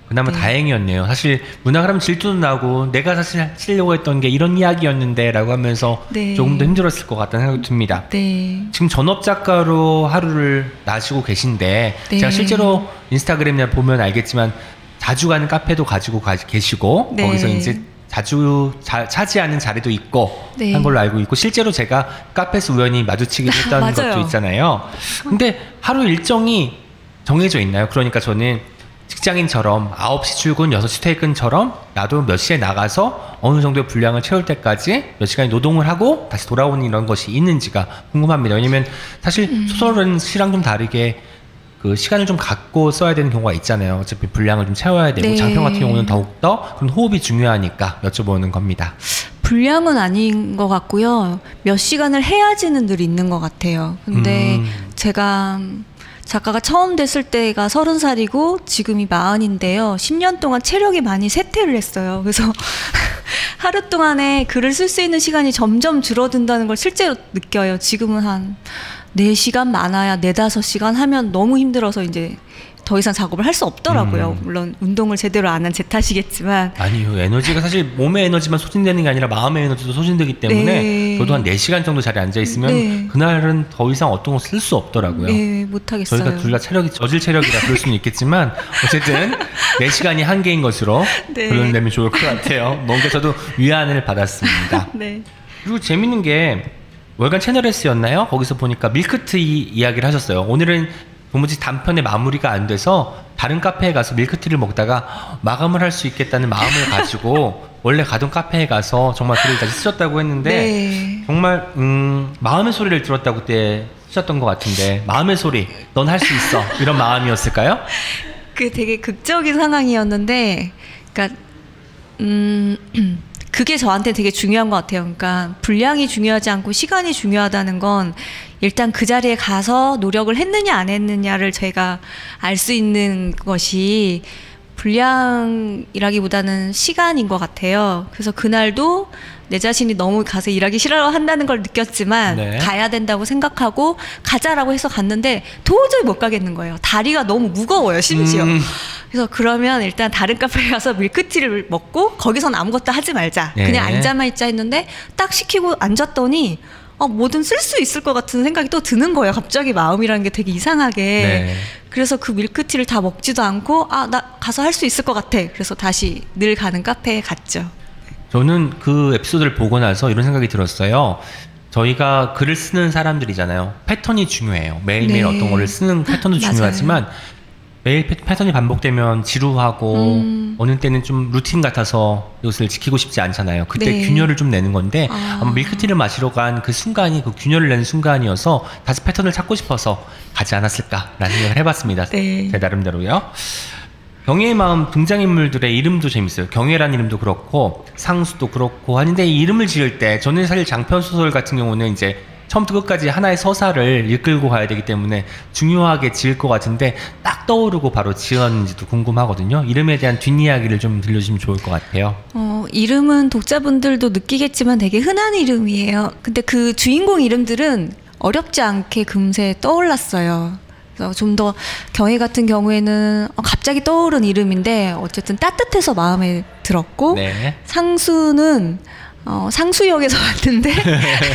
그나마 네. 다행이었네요. 사실 문학을 하면 질투도 나고 내가 사실 쓰려고 했던 게 이런 이야기였는데라고 하면서 네. 조금 더 힘들었을 것 같다는 생각이 듭니다. 네. 지금 전업 작가로 하루를 나시고 계신데 네. 제가 실제로 인스타그램이나 보면 알겠지만 자주 가는 카페도 가지고 가, 계시고 네. 거기서 이제 자주 자- 차지하는 자리도 있고 네. 한 걸로 알고 있고 실제로 제가 카페에서 우연히 마주치기도 [LAUGHS] 했던. 것도 있잖아요. 근데 하루 일정이 정해져 있나요? 그러니까 저는 직장인처럼 9시 출근, 6시 퇴근처럼 나도 몇 시에 나가서 어느 정도의 분량을 채울 때까지 몇 시간 노동을 하고 다시 돌아오는 이런 것이 있는지가 궁금합니다. 왜냐면 사실 음. 소설은 시랑 좀 다르게 그 시간을 좀 갖고 써야 되는 경우가 있잖아요. 어차피 분량을 좀 채워야 되고 네. 장편 같은 경우는 더욱 더 그런 호흡이 중요하니까 여쭤보는 겁니다. 분량은 아닌 것 같고요. 몇 시간을 해야지는 늘 있는 것 같아요. 근데 음. 제가 작가가 처음 됐을 때가 서른 살이고 지금이 마흔인데요. 10년 동안 체력이 많이 쇠퇴를 했어요. 그래서 [LAUGHS] 하루 동안에 글을 쓸 수 있는 시간이 점점 줄어든다는 걸 실제로 느껴요. 지금은 한 4시간 많아야 4, 5시간 하면 너무 힘들어서 이제 더 이상 작업을 할 수 없더라고요. 음. 물론 운동을 제대로 안 한 제 탓이겠지만 아니요. 에너지가 사실 몸의 에너지만 소진되는 게 아니라 마음의 에너지도 소진되기 때문에 네. 저도 한 4시간 정도 자리에 앉아 있으면 네. 그날은 더 이상 어떤 거쓸수 없더라고요. 네, 못 하겠어요. 저희가 둘 다 체력이 저질 체력이라 그럴 수는 있겠지만 어쨌든 4시간이 한계인 것으로 [LAUGHS] 네. 표현되면 좋을 것 같아요. 뭔가 저도 위안을 받았습니다. [LAUGHS] 네. 그리고 재밌는 게 월간 채널 S였나요? 거기서 보니까 밀크티 이야기를 하셨어요. 오늘은 도무지 단편의 마무리가 안 돼서 다른 카페에 가서 밀크티를 먹다가 마감을 할 수 있겠다는 마음을 가지고 [LAUGHS] 원래 가던 카페에 가서 정말 글을 다시 쓰셨다고 했는데 네. 정말 음, 마음의 소리를 들었다고 그때 쓰셨던 것 같은데 마음의 소리 넌 할 수 있어 이런 마음이었을까요? [LAUGHS] 그 되게 극적인 상황이었는데, 그러니까 음 [CLEARS THROAT] 그게 저한테 되게 중요한 것 같아요. 그러니까 분량이 중요하지 않고 시간이 중요하다는 건 일단 그 자리에 가서 노력을 했느냐 안 했느냐를 제가 알 수 있는 것이 분량이라기보다는 시간인 것 같아요. 그래서 그날도 내 자신이 너무 가서 일하기 싫어한다는 걸 느꼈지만 네. 가야 된다고 생각하고 가자라고 해서 갔는데 도저히 못 가겠는 거예요. 다리가 너무 무거워요, 심지어. 음. 그래서 그러면 일단 다른 카페에 가서 밀크티를 먹고 거기선 아무것도 하지 말자. 네. 그냥 앉아만 있자 했는데 딱 시키고 앉았더니 어, 뭐든 쓸 수 있을 것 같은 생각이 또 드는 거예요. 갑자기 마음이라는 게 되게 이상하게. 네. 그래서 그 밀크티를 다 먹지도 않고 아, 나 가서 할 수 있을 것 같아. 그래서 다시 늘 가는 카페에 갔죠. 저는 그 에피소드를 보고 나서 이런 생각이 들었어요. 저희가 글을 쓰는 사람들이잖아요. 패턴이 중요해요. 매일매일 네. 어떤 거를 쓰는 패턴도. 중요하지만 매일 패- 패턴이 반복되면 지루하고 음. 어느 때는 좀 루틴 같아서 이것을 지키고 싶지 않잖아요. 그때 네. 균열을 좀 내는 건데 아. 아마 밀크티를 마시러 간 그 순간이 그 균열을 내는 순간이어서 다시 패턴을 찾고 싶어서 가지 않았을까라는 생각을 해봤습니다. 네. 제 나름대로요. 경애의 마음 등장인물들의 이름도 재밌어요. 경애란 이름도 그렇고 상수도 그렇고 하는데 이 이름을 지을 때 저는 사실 장편 소설 같은 경우는 이제 처음부터 끝까지 하나의 서사를 이끌고 가야 되기 때문에 중요하게 지을 것 같은데 딱 떠오르고 바로 지었는지도 궁금하거든요. 이름에 대한 뒷이야기를 좀 들려주시면 좋을 것 같아요. 어, 이름은 독자분들도 느끼겠지만 되게 흔한 이름이에요. 근데 그 주인공 이름들은 어렵지 않게 금세 떠올랐어요. 그래서 좀 더 경혜 같은 경우에는 어, 갑자기 떠오른 이름인데 어쨌든 따뜻해서 마음에 들었고 네. 상수는 어, 상수역에서 왔는데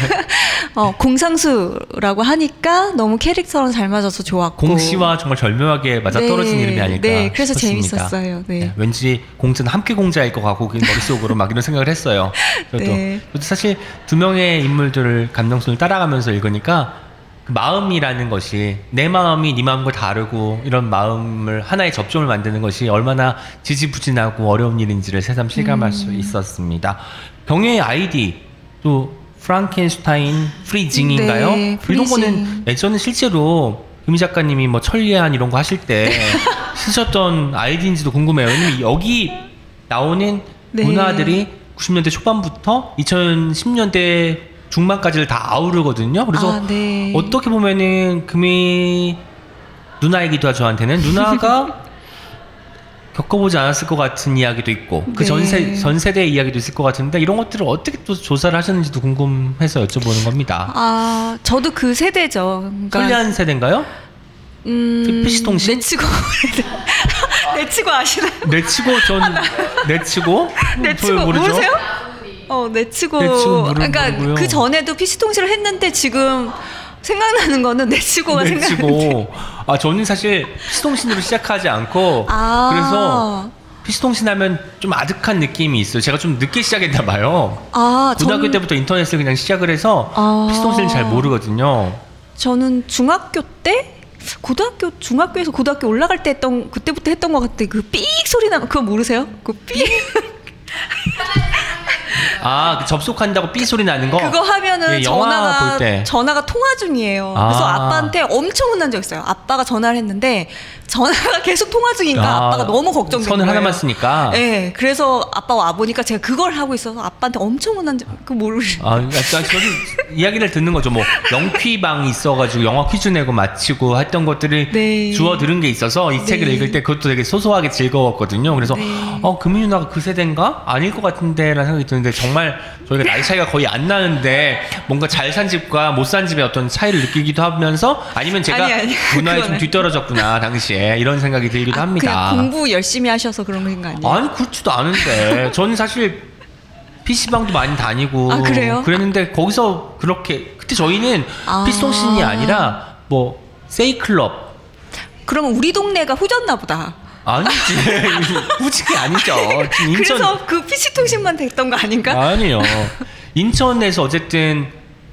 [LAUGHS] 어, 공상수라고 하니까 너무 캐릭터랑 잘 맞아서 좋았고 공씨와 정말 절묘하게 맞아 네, 떨어진 이름이 아닐까 네, 그래서 싶었습니다. 재밌었어요. 네. 왠지 공자는 함께 공자일 것 같고 그 머릿속으로 막 이런 생각을 했어요. 저도, 네. 저도 사실 두 명의 인물들을 감정선을 따라가면서 읽으니까 그 마음이라는 것이 내 마음이 네 마음과 다르고 이런 마음을 하나의 접점을 만드는 것이 얼마나 지지부진하고 어려운 일인지를 새삼 실감할 음. 수 있었습니다. 경애의 아이디 또 프랑켄슈타인 freezing인가요? 네, 이런 freezing. 거는 예전에 실제로 금희 작가님이 뭐 천리안 이런 거 하실 때 [LAUGHS] 쓰셨던 아이디인지도 궁금해요. 왜냐면 여기 나오는 네. 문화들이 90년대 초반부터 2010년대 중반까지를 다 아우르거든요. 그래서 아, 네. 어떻게 보면은 금희 누나이기도 하죠 저한테는 누나가 [LAUGHS] 겪어보지 않았을 것 같은 이야기도 있고 그 네. 전세 전 세대의 이야기도 있을 것 같은데 이런 것들을 어떻게 또 조사를 하셨는지도 궁금해서 여쭤보는 겁니다. 아, 저도 그 세대죠. 그러니까 선리한 세대인가요? 음, PC통신? 내치고 [LAUGHS] 내치고 아시나요? 내치고 전 내치고 [LAUGHS] 내치고 저 모르죠? 모르세요? 어, 내치고. 내치고 모르- 그러니까 모르고요. 그 전에도 PC 통신을 했는데 지금 생각나는 거는 내치고가 생각나는데. 내치고 아 저는 사실 피스통신으로 시작하지 않고 아. 그래서 피스통신 하면 좀 아득한 느낌이 있어요. 제가 좀 늦게 시작했나 봐요. 아, 고등학교 전, 때부터 인터넷을 그냥 시작을 해서 아. 피스통신을 잘 모르거든요. 저는 중학교 때 고등학교 중학교에서 고등학교 올라갈 때 했던 그때부터 했던 것 같아. 그 삑 소리 나 그거 모르세요? 그 삑. [LAUGHS] 아, 그 접속한다고 삐 소리 나는 거. 그거 하면은 예, 전화가. 전화가 통화 중이에요. 아. 그래서 아빠한테 엄청 혼난 적 있어요. 아빠가 전화를 했는데 전화가 [LAUGHS] 계속 통화 중이니까 아, 빠가 너무 걱정된 선을 거예요. 하나만 쓰니까. 네, 그래서 아빠 와 보니까 제가 그걸 하고 있어서 아빠한테 엄청 혼난 적. 그 모르. 아, 약간 저는 이야기를 듣는 거죠. 뭐 영퀴방 있어가지고 영화 퀴즈 내고 마치고 했던 것들을 네. 주워 들은 게 있어서 이 네. 책을 읽을 때 그것도 되게 소소하게 즐거웠거든요. 그래서 네. 어 금희 누나가 그 세대인가 아닐 것 같은데라는 생각이 드는데 정말 저희가 나이 차이가 거의 안 나는데 뭔가 잘 산 집과 못 산 집의 어떤 차이를 느끼기도 하면서 아니면 제가 아니, 아니, 문화에 좀 그거는. 뒤떨어졌구나 당시에 이런 생각이 들기도 아, 합니다. 공부 열심히 하셔서 그런 거 아니에요? 아니 그렇지도 않은데 저는 사실 PC방도 많이 다니고 아, 그래요? 그랬는데 거기서 그렇게 그때 저희는 아. 피스통신이 아니라 뭐 세이클럽 그러면 우리 동네가 후졌나 보다. 아니지 후직이 [LAUGHS] 아니죠 인천 그래서 그 PC 통신만 됐던 거 아닌가? 아니요 [LAUGHS] 인천에서 어쨌든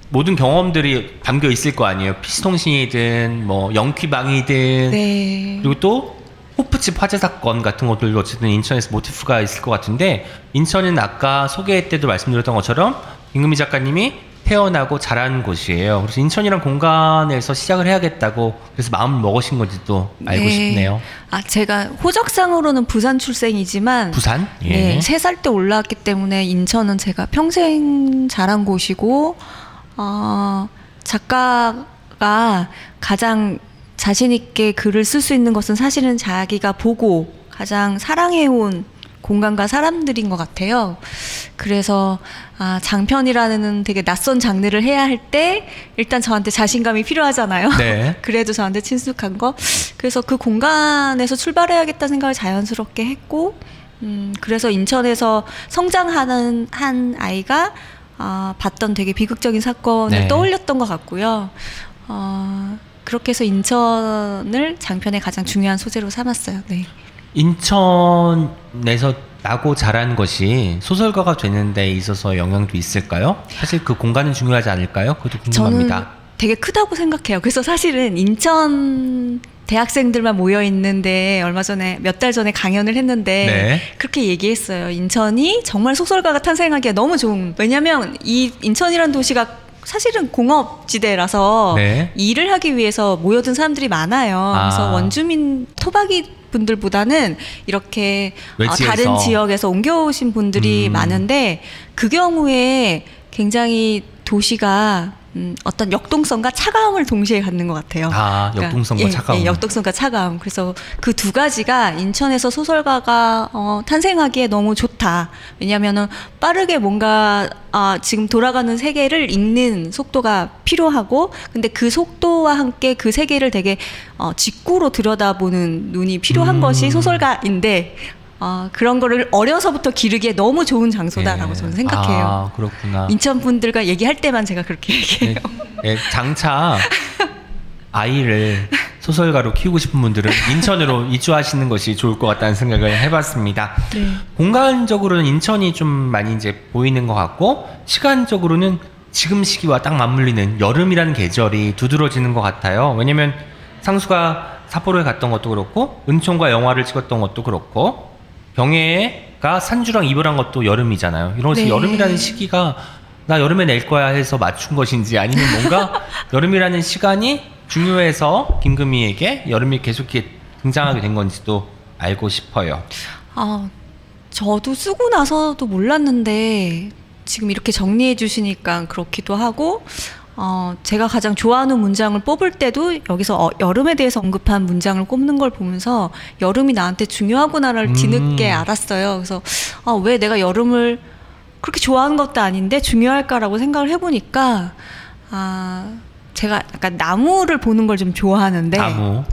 모든 경험들이 담겨 있을 거 아니에요 피스통신이든 뭐 영퀴방이든 네. 그리고 또 호프집 화재 사건 같은 것들도 어쨌든 인천에서 모티프가 있을 것 같은데 인천은 아까 소개 때도 말씀드렸던 것처럼 김금희 작가님이 태어나고 자란 곳이에요. 그래서 인천이란 공간에서 시작을 해야겠다고 그래서 마음을 먹으신 건지도 알고 네. 싶네요. 아 제가 호적상으로는 부산 출생이지만 부산? 예. 네, 세 살 때 올라왔기 때문에 인천은 제가 평생 자란 곳이고, 어, 작가가 가장 자신 있게 글을 쓸 수 있는 것은 사실은 자기가 보고 가장 사랑해온 공간과 사람들인 것 같아요. 그래서, 아, 장편이라는 되게 낯선 장르를 해야 할 때, 일단 저한테 자신감이 필요하잖아요. 네. [LAUGHS] 그래도 저한테 친숙한 거. 그래서 그 공간에서 출발해야겠다 생각을 자연스럽게 했고, 음, 그래서 인천에서 성장하는 한 아이가 아, 봤던 되게 비극적인 사건을 네. 떠올렸던 것 같고요. 어, 그렇게 해서 인천을 장편의 가장 중요한 소재로 삼았어요. 네. 인천에서 나고 자란 것이 소설가가 되는 데 있어서 영향도 있을까요? 사실 그 공간은 중요하지 않을까요? 그것도 저는 궁금합니다. 되게 크다고 생각해요. 그래서 사실은 인천 대학생들만 모여 있는데 얼마 전에 몇 달 전에 강연을 했는데 네. 그렇게 얘기했어요. 인천이 정말 소설가가 탄생하기에 너무 좋은. 왜냐하면 이 인천이라는 도시가 사실은 공업지대라서 네. 일을 하기 위해서 모여든 사람들이 많아요. 그래서 아. 원주민 토박이 분들보다는 이렇게 어, 외지에서. 다른 지역에서 옮겨오신 분들이 음. 많은데 그 경우에 굉장히 도시가 음, 어떤 역동성과 차가움을 동시에 갖는 것 같아요. 아, 역동성과 예, 차가움. 예, 역동성과 차가움. 그래서 그 두 가지가 인천에서 소설가가 어, 탄생하기에 너무 좋다. 왜냐하면은 빠르게 뭔가 아, 지금 돌아가는 세계를 읽는 속도가 필요하고, 근데 그 속도와 함께 그 세계를 되게 어, 직구로 들여다보는 눈이 필요한 음. 것이 소설가인데. 어, 그런 거를 어려서부터 기르기에 너무 좋은 장소다라고 예. 저는 생각해요. 아, 그렇구나. 인천 분들과 얘기할 때만 제가 그렇게 얘기해요. 예, 예, 장차 아이를 소설가로 키우고 싶은 분들은 인천으로 [LAUGHS] 이주하시는 것이 좋을 것 같다는 생각을 해봤습니다. 네. 공간적으로는 인천이 좀 많이 이제 보이는 것 같고 시간적으로는 지금 시기와 딱 맞물리는 여름이라는 계절이 두드러지는 것 같아요. 왜냐면 상수가 삿포로에 갔던 것도 그렇고 은총과 영화를 찍었던 것도 그렇고 경혜가 산주랑 이별한 것도 여름이잖아요. 이런 것이 네. 여름이라는 시기가 나 여름에 낼 거야 해서 맞춘 것인지 아니면 뭔가 [LAUGHS] 여름이라는 시간이 중요해서 김금희에게 여름이 계속 이렇게 등장하게 된 건지도 알고 싶어요. 아, 저도 쓰고 나서도 몰랐는데 지금 이렇게 정리해 주시니까 그렇기도 하고 어, 제가 가장 좋아하는 문장을 뽑을 때도 여기서 어, 여름에 대해서 언급한 문장을 꼽는 걸 보면서 여름이 나한테 중요하구나를 음. 뒤늦게 알았어요. 그래서 아, 왜 내가 여름을 그렇게 좋아하는 것도 아닌데 중요할까라고 생각을 해보니까 아, 제가 약간 나무를 보는 걸 좀 좋아하는데 나무.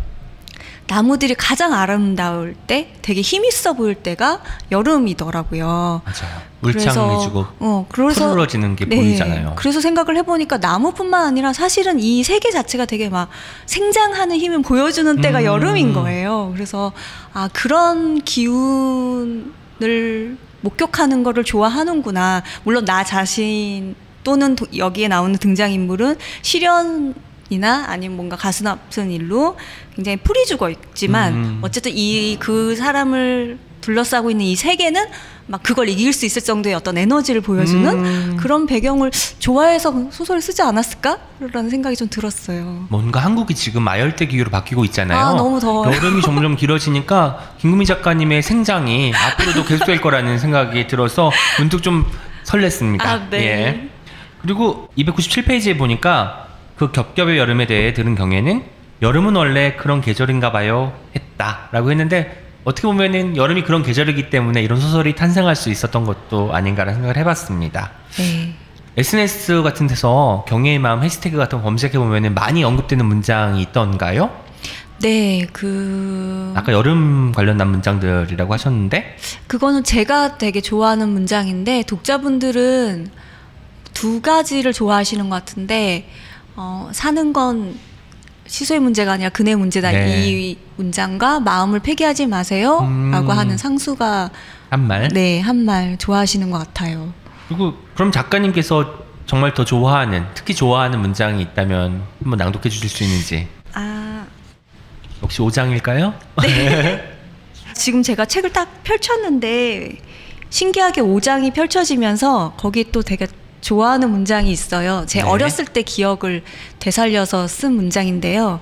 나무들이 가장 아름다울 때 되게 힘 있어 보일 때가 여름이더라고요. 맞아요. 그래서, 물창해지고 어, 그래서 푸르러지는 게 네, 보이잖아요. 그래서 생각을 해보니까 나무뿐만 아니라 사실은 이 세계 자체가 되게 막 생장하는 힘을 보여주는 때가 음. 여름인 거예요. 그래서 아 그런 기운을 목격하는 거를 좋아하는구나. 물론 나 자신 또는 도- 여기에 나오는 등장인물은 실현 이나 아니면 뭔가 가슴 아픈 일로 굉장히 풀이 죽어 있지만 음. 어쨌든 이 그 사람을 둘러싸고 있는 이 세계는 막 그걸 이길 수 있을 정도의 어떤 에너지를 보여주는 음. 그런 배경을 좋아해서 소설을 쓰지 않았을까라는 생각이 좀 들었어요. 뭔가 한국이 지금 아열대 기후로 바뀌고 있잖아요. 아, 너무 더워요. 여름이 점점 길어지니까 김구미 작가님의 생장이 [LAUGHS] 앞으로도 계속될 거라는 생각이 들어서 문득 좀 설렜습니다. 아, 네. 예. 그리고 297페이지에 보니까 그 겹겹의 여름에 대해 들은 경에는 여름은 원래 그런 계절인가 봐요 했다라고 했는데 어떻게 보면은 여름이 그런 계절이기 때문에 이런 소설이 탄생할 수 있었던 것도 아닌가라는 생각을 해봤습니다. 네. SNS 같은 데서 경애의 마음 해시태그 같은 거 검색해 보면은 많이 언급되는 문장이 있던가요? 네, 그 아까 여름 관련한 문장들이라고 하셨는데 그거는 제가 되게 좋아하는 문장인데 독자분들은 두 가지를 좋아하시는 것 같은데 어, 사는 건 시소의 문제가 아니라 그네 문제다 네. 이 문장과 마음을 폐기하지 마세요라고 음. 하는 상수가 한 말. 네 한 말 좋아하시는 것 같아요. 그리고 그럼 작가님께서 정말 더 좋아하는 특히 좋아하는 문장이 있다면 한번 낭독해 주실 수 있는지 아 혹시 5장일까요? [LAUGHS] 지금 제가 책을 딱 펼쳤는데 신기하게 5장이 펼쳐지면서 거기 또 되게 좋아하는 문장이 있어요. 제 네. 어렸을 때 기억을 되살려서 쓴 문장인데요.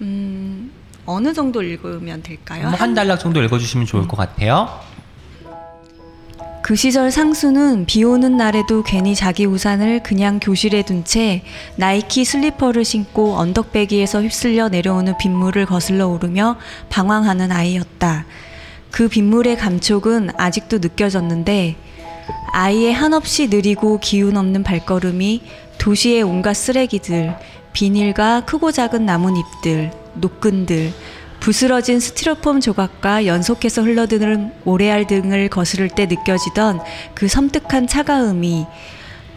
음, 어느 정도 읽으면 될까요? 한 단락 정도 읽어주시면 좋을 것 같아요. 그 시절 상수는 비 오는 날에도 괜히 자기 우산을 그냥 교실에 둔 채 나이키 슬리퍼를 신고 언덕배기에서 휩쓸려 내려오는 빗물을 거슬러 오르며 방황하는 아이였다. 그 빗물의 감촉은 아직도 느껴졌는데 아이의 한없이 느리고 기운 없는 발걸음이 도시의 온갖 쓰레기들, 비닐과 크고 작은 나뭇잎들, 노끈들, 부스러진 스티로폼 조각과 연속해서 흘러드는 모래알 등을 거스를 때 느껴지던 그 섬뜩한 차가움이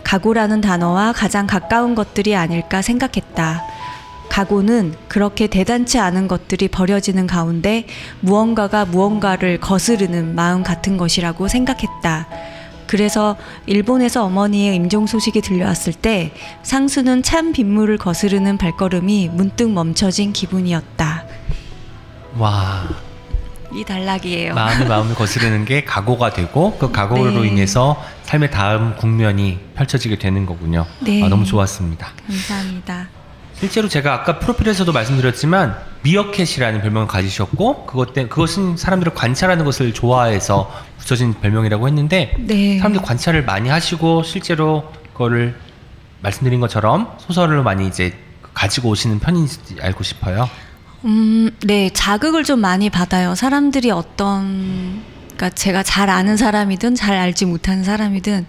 각오라는 단어와 가장 가까운 것들이 아닐까 생각했다. 각오는 그렇게 대단치 않은 것들이 버려지는 가운데 무언가가 무언가를 거스르는 마음 같은 것이라고 생각했다. 그래서 일본에서 어머니의 임종 소식이 들려왔을 때 상수는 찬 빗물을 거스르는 발걸음이 문득 멈춰진 기분이었다. 와 이 단락이에요. 마음의 마음을 거스르는 게 각오가 되고 그 각오로 네. 인해서 삶의 다음 국면이 펼쳐지게 되는 거군요. 네. 아, 너무 좋았습니다. 감사합니다. 실제로 제가 아까 프로필에서도 말씀드렸지만 미어캣이라는 별명을 가지셨고 그것 때 그것은 사람들을 관찰하는 것을 좋아해서 붙여진 별명이라고 했는데 네. 사람들이 관찰을 많이 하시고 실제로 그거를 말씀드린 것처럼 소설을 많이 이제 가지고 오시는 편인지 알고 싶어요. 음, 네, 자극을 좀 많이 받아요. 사람들이 어떤, 그러니까 제가 잘 아는 사람이든 잘 알지 못하는 사람이든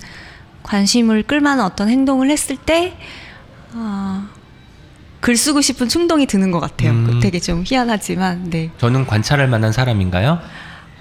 관심을 끌만한 어떤 행동을 했을 때, 아, 글 쓰고 싶은 충동이 드는 것 같아요. 음. 되게 좀 희한하지만, 네. 저는 관찰할 만한 사람인가요?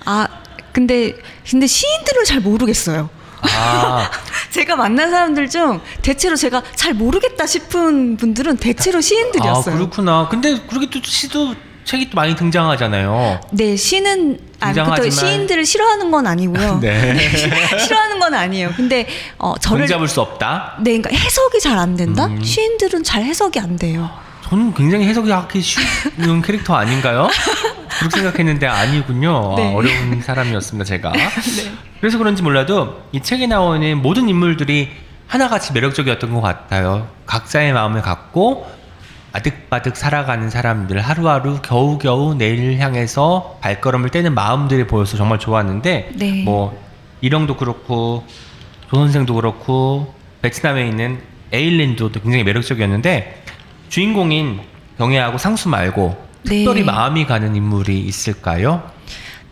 아, 근데, 근데 시인들을 잘 모르겠어요. 아, [LAUGHS] 제가 만난 사람들 중 대체로 제가 잘 모르겠다 싶은 분들은 대체로 아 시인들이었어요. 그렇구나. 근데 그렇게 또 시도 책이 또 많이 등장하잖아요. 네, 시는 아니 또 등장하지만- 시인들을 싫어하는 건 아니고요. [LAUGHS] 네. [LAUGHS] 싫어하는 건 아니에요. 근데 어 저를 종잡을 수 없다. 네, 그러니까 해석이 잘 안 된다. 음. 시인들은 잘 해석이 안 돼요. 저는 굉장히 해석이 하기 쉬운 [LAUGHS] 캐릭터 아닌가요? 그렇게 생각했는데 아니군요. 아, 네. 어려운 사람이었습니다, 제가. 그래서 그런지 몰라도 이 책에 나오는 모든 인물들이 하나같이 매력적이었던 것 같아요. 각자의 마음을 갖고 아득바득 살아가는 사람들 하루하루 겨우겨우 내일을 향해서 발걸음을 떼는 마음들이 보여서 정말 좋았는데 네. 뭐 이령도 그렇고 조 선생도 그렇고 베트남에 있는 에일린도 굉장히 매력적이었는데 주인공인 경혜하고 상수 말고 네. 특별히 마음이 가는 인물이 있을까요?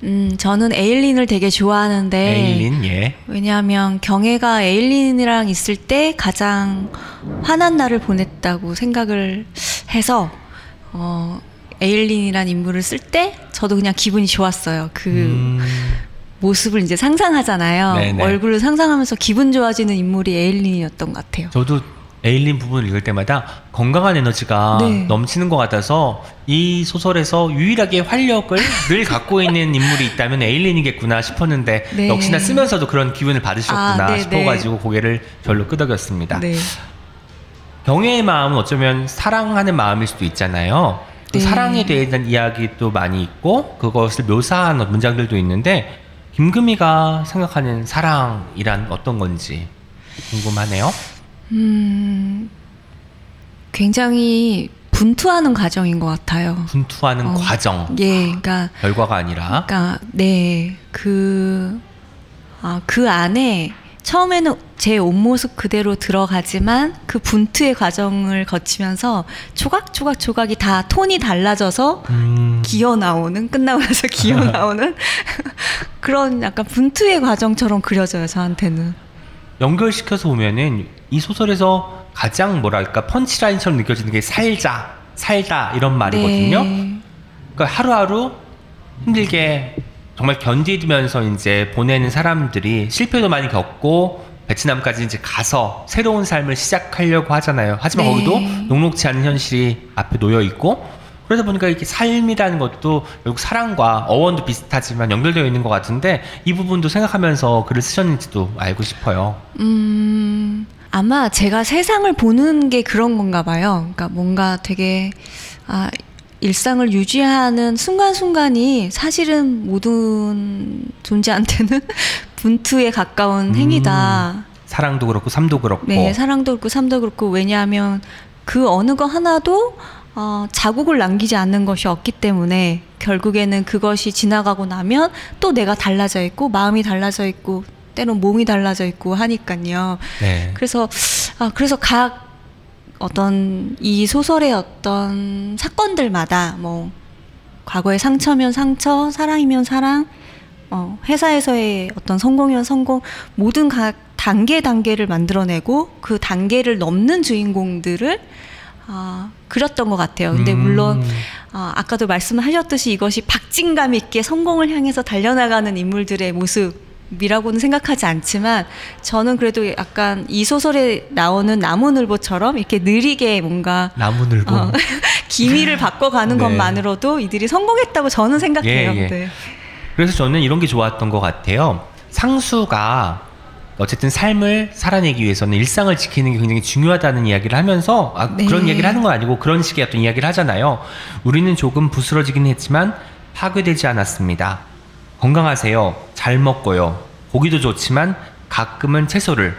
음, 저는 에일린을 되게 좋아하는데 에일린 예. 왜냐하면 경혜가 에일린이랑 있을 때 가장 환한 날을 보냈다고 생각을 해서 어, 에일린이란 인물을 쓸 때 저도 그냥 기분이 좋았어요. 그 음, 모습을 이제 상상하잖아요. 네네. 얼굴을 상상하면서 기분 좋아지는 인물이 에일린이었던 것 같아요. 저도 에일린 부분을 읽을 때마다 건강한 에너지가 네. 넘치는 것 같아서 이 소설에서 유일하게 활력을 [LAUGHS] 늘 갖고 있는 인물이 있다면 에일린이겠구나 싶었는데 네. 역시나 쓰면서도 그런 기분을 받으셨구나 아, 네, 싶어가지고 고개를 절로 끄덕였습니다. 네. 경애의 마음은 어쩌면 사랑하는 마음일 수도 있잖아요. 그 네. 사랑에 대한 이야기도 많이 있고 그것을 묘사한 문장들도 있는데 김금희가 생각하는 사랑이란 어떤 건지 궁금하네요. 음, 굉장히 분투하는 과정인 것 같아요. 분투하는 어, 과정, 예, 그러니까 결과가 아니라 그러니까 네, 그, 아, 그 안에 처음에는 제 온 모습 그대로 들어가지만 그 분투의 과정을 거치면서 조각 조각 조각이 다 톤이 달라져서 음, 기어 나오는 끝나고 나서 [LAUGHS] 기어 나오는 [LAUGHS] 그런 약간 분투의 과정처럼 그려져요 저한테는. 연결시켜서 보면은 이 소설에서 가장 뭐랄까 펀치라인처럼 느껴지는 게 살자, 살다 이런 말이거든요. 네. 그러니까 하루하루 힘들게 정말 견디면서 이제 보내는 사람들이 실패도 많이 겪고 베트남까지 이제 가서 새로운 삶을 시작하려고 하잖아요. 하지만 네. 거기도 녹록지 않은 현실이 앞에 놓여 있고 그러다 보니까 이게 삶이라는 것도 결국 사랑과 어원도 비슷하지만 연결되어 있는 것 같은데 이 부분도 생각하면서 글을 쓰셨는지도 알고 싶어요. 음, 아마 제가 세상을 보는 게 그런 건가 봐요. 그러니까 뭔가 되게, 아, 일상을 유지하는 순간순간이 사실은 모든 존재한테는 [LAUGHS] 분투에 가까운 행위다. 사랑도 그렇고 삶도 그렇고 네, 사랑도 그렇고 삶도 그렇고 왜냐하면 그 어느 거 하나도 어, 자국을 남기지 않는 것이 없기 때문에 결국에는 그것이 지나가고 나면 또 내가 달라져 있고 마음이 달라져 있고 때론 몸이 달라져 있고 하니까요. 네. 그래서 아 그래서 각 어떤 이 소설의 어떤 사건들마다 뭐 과거의 상처면 상처, 사랑이면 사랑, 어, 회사에서의 어떤 성공이면 성공, 모든 각 단계 단계를 만들어내고 그 단계를 넘는 주인공들을 아, 그렸던 것 같아요. 근데 음. 물론 아, 아까도 말씀하셨듯이 이것이 박진감 있게 성공을 향해서 달려나가는 인물들의 모습 이라고는 생각하지 않지만 저는 그래도 약간 이 소설에 나오는 나무늘보처럼 이렇게 느리게 뭔가 나무늘보 어, [LAUGHS] 기미를 바꿔가는 네. 것만으로도 이들이 성공했다고 저는 생각해요. 예, 예. 네. 그래서 저는 이런 게 좋았던 것 같아요. 상수가 어쨌든 삶을 살아내기 위해서는 일상을 지키는 게 굉장히 중요하다는 이야기를 하면서 아, 네. 그런 이야기를 하는 건 아니고 그런 식의 어떤 이야기를 하잖아요. 우리는 조금 부스러지긴 했지만 파괴되지 않았습니다. 건강하세요. 잘 먹고요. 고기도 좋지만 가끔은 채소를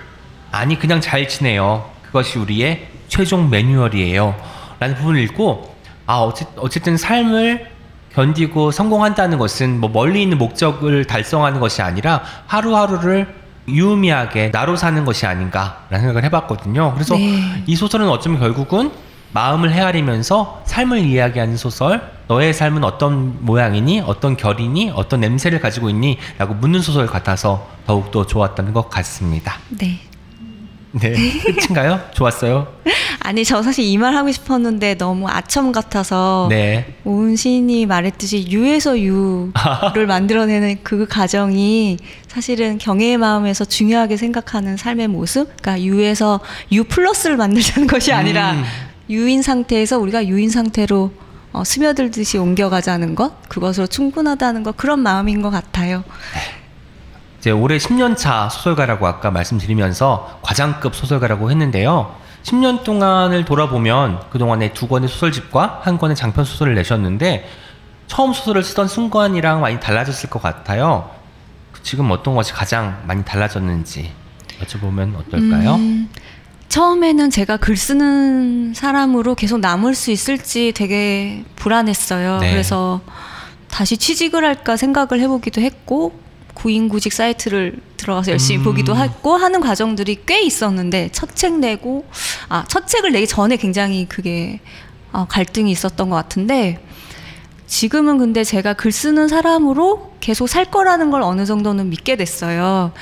아니 그냥 잘 지내요. 그것이 우리의 최종 매뉴얼이에요. 라는 부분을 읽고 아 어쨌, 어쨌든 삶을 견디고 성공한다는 것은 뭐 멀리 있는 목적을 달성하는 것이 아니라 하루하루를 유의미하게 나로 사는 것이 아닌가라는 생각을 해봤거든요. 그래서 네. 이 소설은 어쩌면 결국은 마음을 헤아리면서 삶을 이야기하는 소설, 너의 삶은 어떤 모양이니, 어떤 결이니, 어떤 냄새를 가지고 있니? 라고 묻는 소설 같아서 더욱더 좋았다는 것 같습니다. 네. 네. [LAUGHS] 끝인가요? 좋았어요? 아니 저 사실 이 말 하고 싶었는데 너무 아첨 같아서 네. 오은 시인이 말했듯이 유에서 유를 [LAUGHS] 만들어내는 그 과정이 사실은 경애의 마음에서 중요하게 생각하는 삶의 모습, 그러니까 유에서 유 플러스를 만들자는 것이 아니라 음. 유인 상태에서 우리가 유인 상태로 어, 스며들듯이 옮겨가자는 것, 그것으로 충분하다는 것 그런 마음인 것 같아요. 이제 올해 10년차 소설가라고 아까 말씀드리면서 과장급 소설가라고 했는데요. 10년 동안을 돌아보면 그동안에 두 권의 소설집과 한 권의 장편 소설을 내셨는데 처음 소설을 쓰던 순간이랑 많이 달라졌을 것 같아요. 지금 어떤 것이 가장 많이 달라졌는지 여쭤보면 어떨까요? 음, 처음에는 제가 글 쓰는 사람으로 계속 남을 수 있을지 되게 불안했어요. 네. 그래서 다시 취직을 할까 생각을 해보기도 했고, 고인구직 사이트를 들어가서 열심히 음. 보기도 했고 하는 과정들이 꽤 있었는데 첫 책 내고 아 첫 책을 내기 전에 굉장히 그게 어, 갈등이 있었던 것 같은데 지금은 근데 제가 글 쓰는 사람으로 계속 살 거라는 걸 어느 정도는 믿게 됐어요.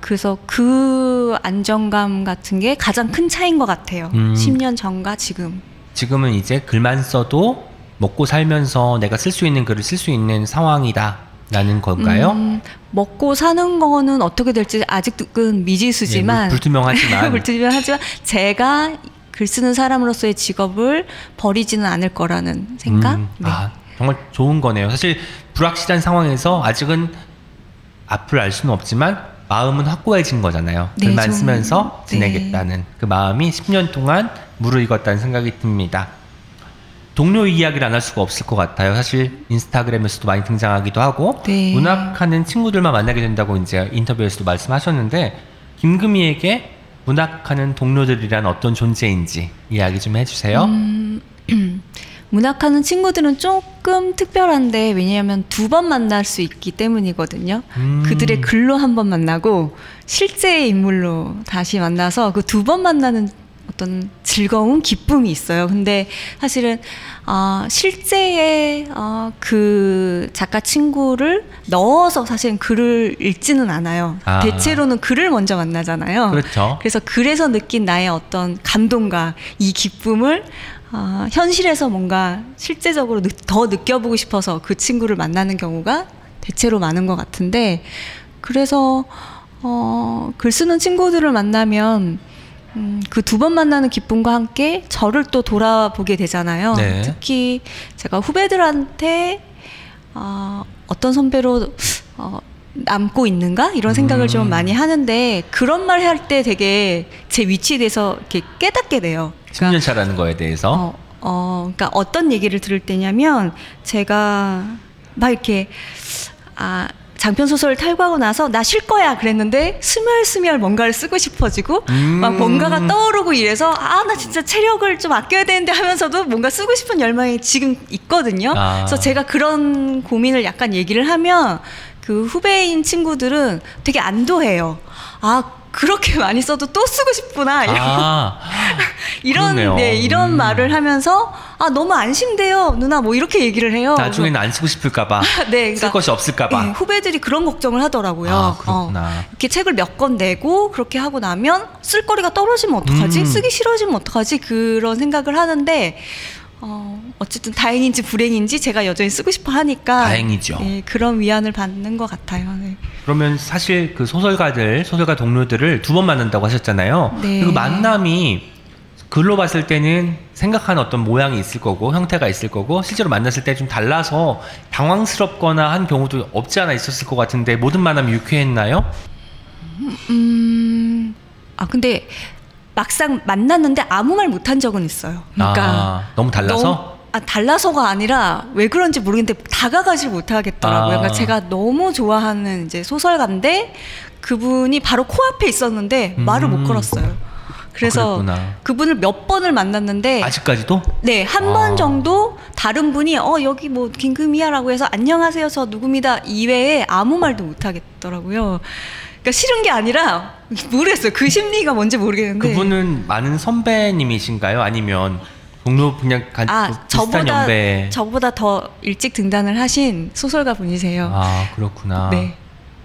그래서 그 안정감 같은 게 가장 큰 차이인 것 같아요. 음. 10년 전과 지금. 지금은 이제 글만 써도 먹고 살면서 내가 쓸 수 있는 글을 쓸 수 있는 상황이다 라는 걸까요? 음, 먹고 사는 거는 어떻게 될지 아직은 미지수지만 예, 불투명하지만 [LAUGHS] 불투명하지만 제가 글 쓰는 사람으로서의 직업을 버리지는 않을 거라는 생각. 음, 네. 아, 정말 좋은 거네요. 사실 불확실한 상황에서 아직은 앞을 알 수는 없지만 마음은 확고해진 거잖아요. 네, 글만 좀, 쓰면서 네. 지내겠다는 그 마음이 10년 동안 무르익었다는 생각이 듭니다. 동료 이야기를 안 할 수가 없을 것 같아요. 사실 인스타그램에서도 많이 등장하기도 하고 네. 문학하는 친구들만 만나게 된다고 이제 인터뷰에서도 말씀하셨는데 김금희에게 문학하는 동료들이란 어떤 존재인지 이야기 좀 해주세요. 음, [CLEARS THROAT] 문학하는 친구들은 조금 특별한데 왜냐하면 두 번 만날 수 있기 때문이거든요. 음. 그들의 글로 한 번 만나고 실제의 인물로 다시 만나서 그 두 번 만나는 어떤 즐거움, 기쁨이 있어요. 근데 사실은 어, 실제의 어, 그 작가 친구를 넣어서 사실은 글을 읽지는 않아요. 아. 대체로는 글을 먼저 만나잖아요. 그렇죠. 그래서 글에서 느낀 나의 어떤 감동과 이 기쁨을 어, 현실에서 뭔가 실제적으로 느- 더 느껴보고 싶어서 그 친구를 만나는 경우가 대체로 많은 것 같은데 그래서 어, 글 쓰는 친구들을 만나면 음, 그 두 번 만나는 기쁨과 함께 저를 또 돌아보게 되잖아요. 네. 특히 제가 후배들한테 어, 어떤 선배로 어, 남고 있는가 이런 생각을 음. 좀 많이 하는데 그런 말 할 때 되게 제 위치에 대해서 이렇게 깨닫게 돼요. 10년 차라는 거에 대해서 어, 어, 그러니까 어떤 얘기를 들을 때냐면 제가 막 이렇게 아 장편 소설을 탈구하고 나서 나 쉴 거야 그랬는데 스멀스멀 뭔가를 쓰고 싶어지고 음. 막 뭔가가 떠오르고 이래서 아 나 진짜 체력을 좀 아껴야 되는데 하면서도 뭔가 쓰고 싶은 열망이 지금 있거든요. 아. 그래서 제가 그런 고민을 약간 얘기를 하면 그 후배인 친구들은 되게 안도해요. 아 그렇게 많이 써도 또 쓰고 싶구나 이런 아, [LAUGHS] 이런 그렇네요. 네, 이런 음. 말을 하면서 아 너무 안심돼요 누나 뭐 이렇게 얘기를 해요. 나중에는 안 쓰고 싶을까봐 [LAUGHS] 네, 쓸 것이 없을까봐 네, 후배들이 그런 걱정을 하더라고요. 아, 그렇구나. 어, 이렇게 책을 몇 권 내고 그렇게 하고 나면 쓸 거리가 떨어지면 어떡하지? 음. 쓰기 싫어지면 어떡하지? 그런 생각을 하는데 어, 어쨌든 다행인지 불행인지 제가 여전히 쓰고 싶어 하니까 다행이죠. 네, 그런 위안을 받는 것 같아요. 네. 그러면 사실 그 소설가들 소설가 동료들을 두 번 만난다고 하셨잖아요 네. 그리고 만남이 글로 봤을 때는 생각하는 어떤 모양이 있을 거고 형태가 있을 거고 실제로 만났을 때 좀 달라서 당황스럽거나 한 경우도 없지 않아 있었을 것 같은데 모든 만남이 유쾌했나요? 음, 아 근데 막상 만났는데 아무 말 못한 적은 있어요. 그러니까 아, 너무 달라서? 너무- 아 달라서가 아니라 왜 그런지 모르겠는데 다가가질 못하겠더라고요. 아. 그러니까 제가 너무 좋아하는 이제 소설가인데 그분이 바로 코앞에 있었는데 말을 음. 못 걸었어요. 그래서 그랬구나. 그분을 몇 번을 만났는데 아직까지도? 네, 한 아. 번 정도 다른 분이 어 여기 뭐 김금이야라고 해서 안녕하세요 저 누굽니다 이외에 아무 말도 못 하겠더라고요. 그러니까 싫은 게 아니라 모르겠어요. 그 심리가 뭔지 모르겠는데. 그분은 많은 선배님이신가요? 아니면 동료 그냥 간아 비슷한 저보다 연배? 저보다 더 일찍 등단을 하신 소설가 분이세요. 아 그렇구나. 네.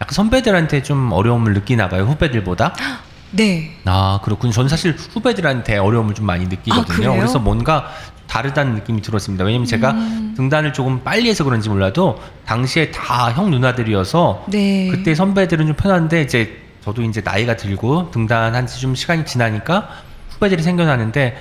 약간 선배들한테 좀 어려움을 느끼나 봐요 후배들보다. [GASPS] 네. 아 그렇군요. 저는 사실 후배들한테 어려움을 좀 많이 아, 느끼거든요. 그래요? 그래서 뭔가 다르다는 느낌이 들었습니다. 왜냐면 제가 음. 등단을 조금 빨리 해서 그런지 몰라도 당시에 다 형 누나들이어서 네. 그때 선배들은 좀 편한데 이제 저도 이제 나이가 들고 등단한 지 좀 시간이 지나니까 후배들이 생겨나는데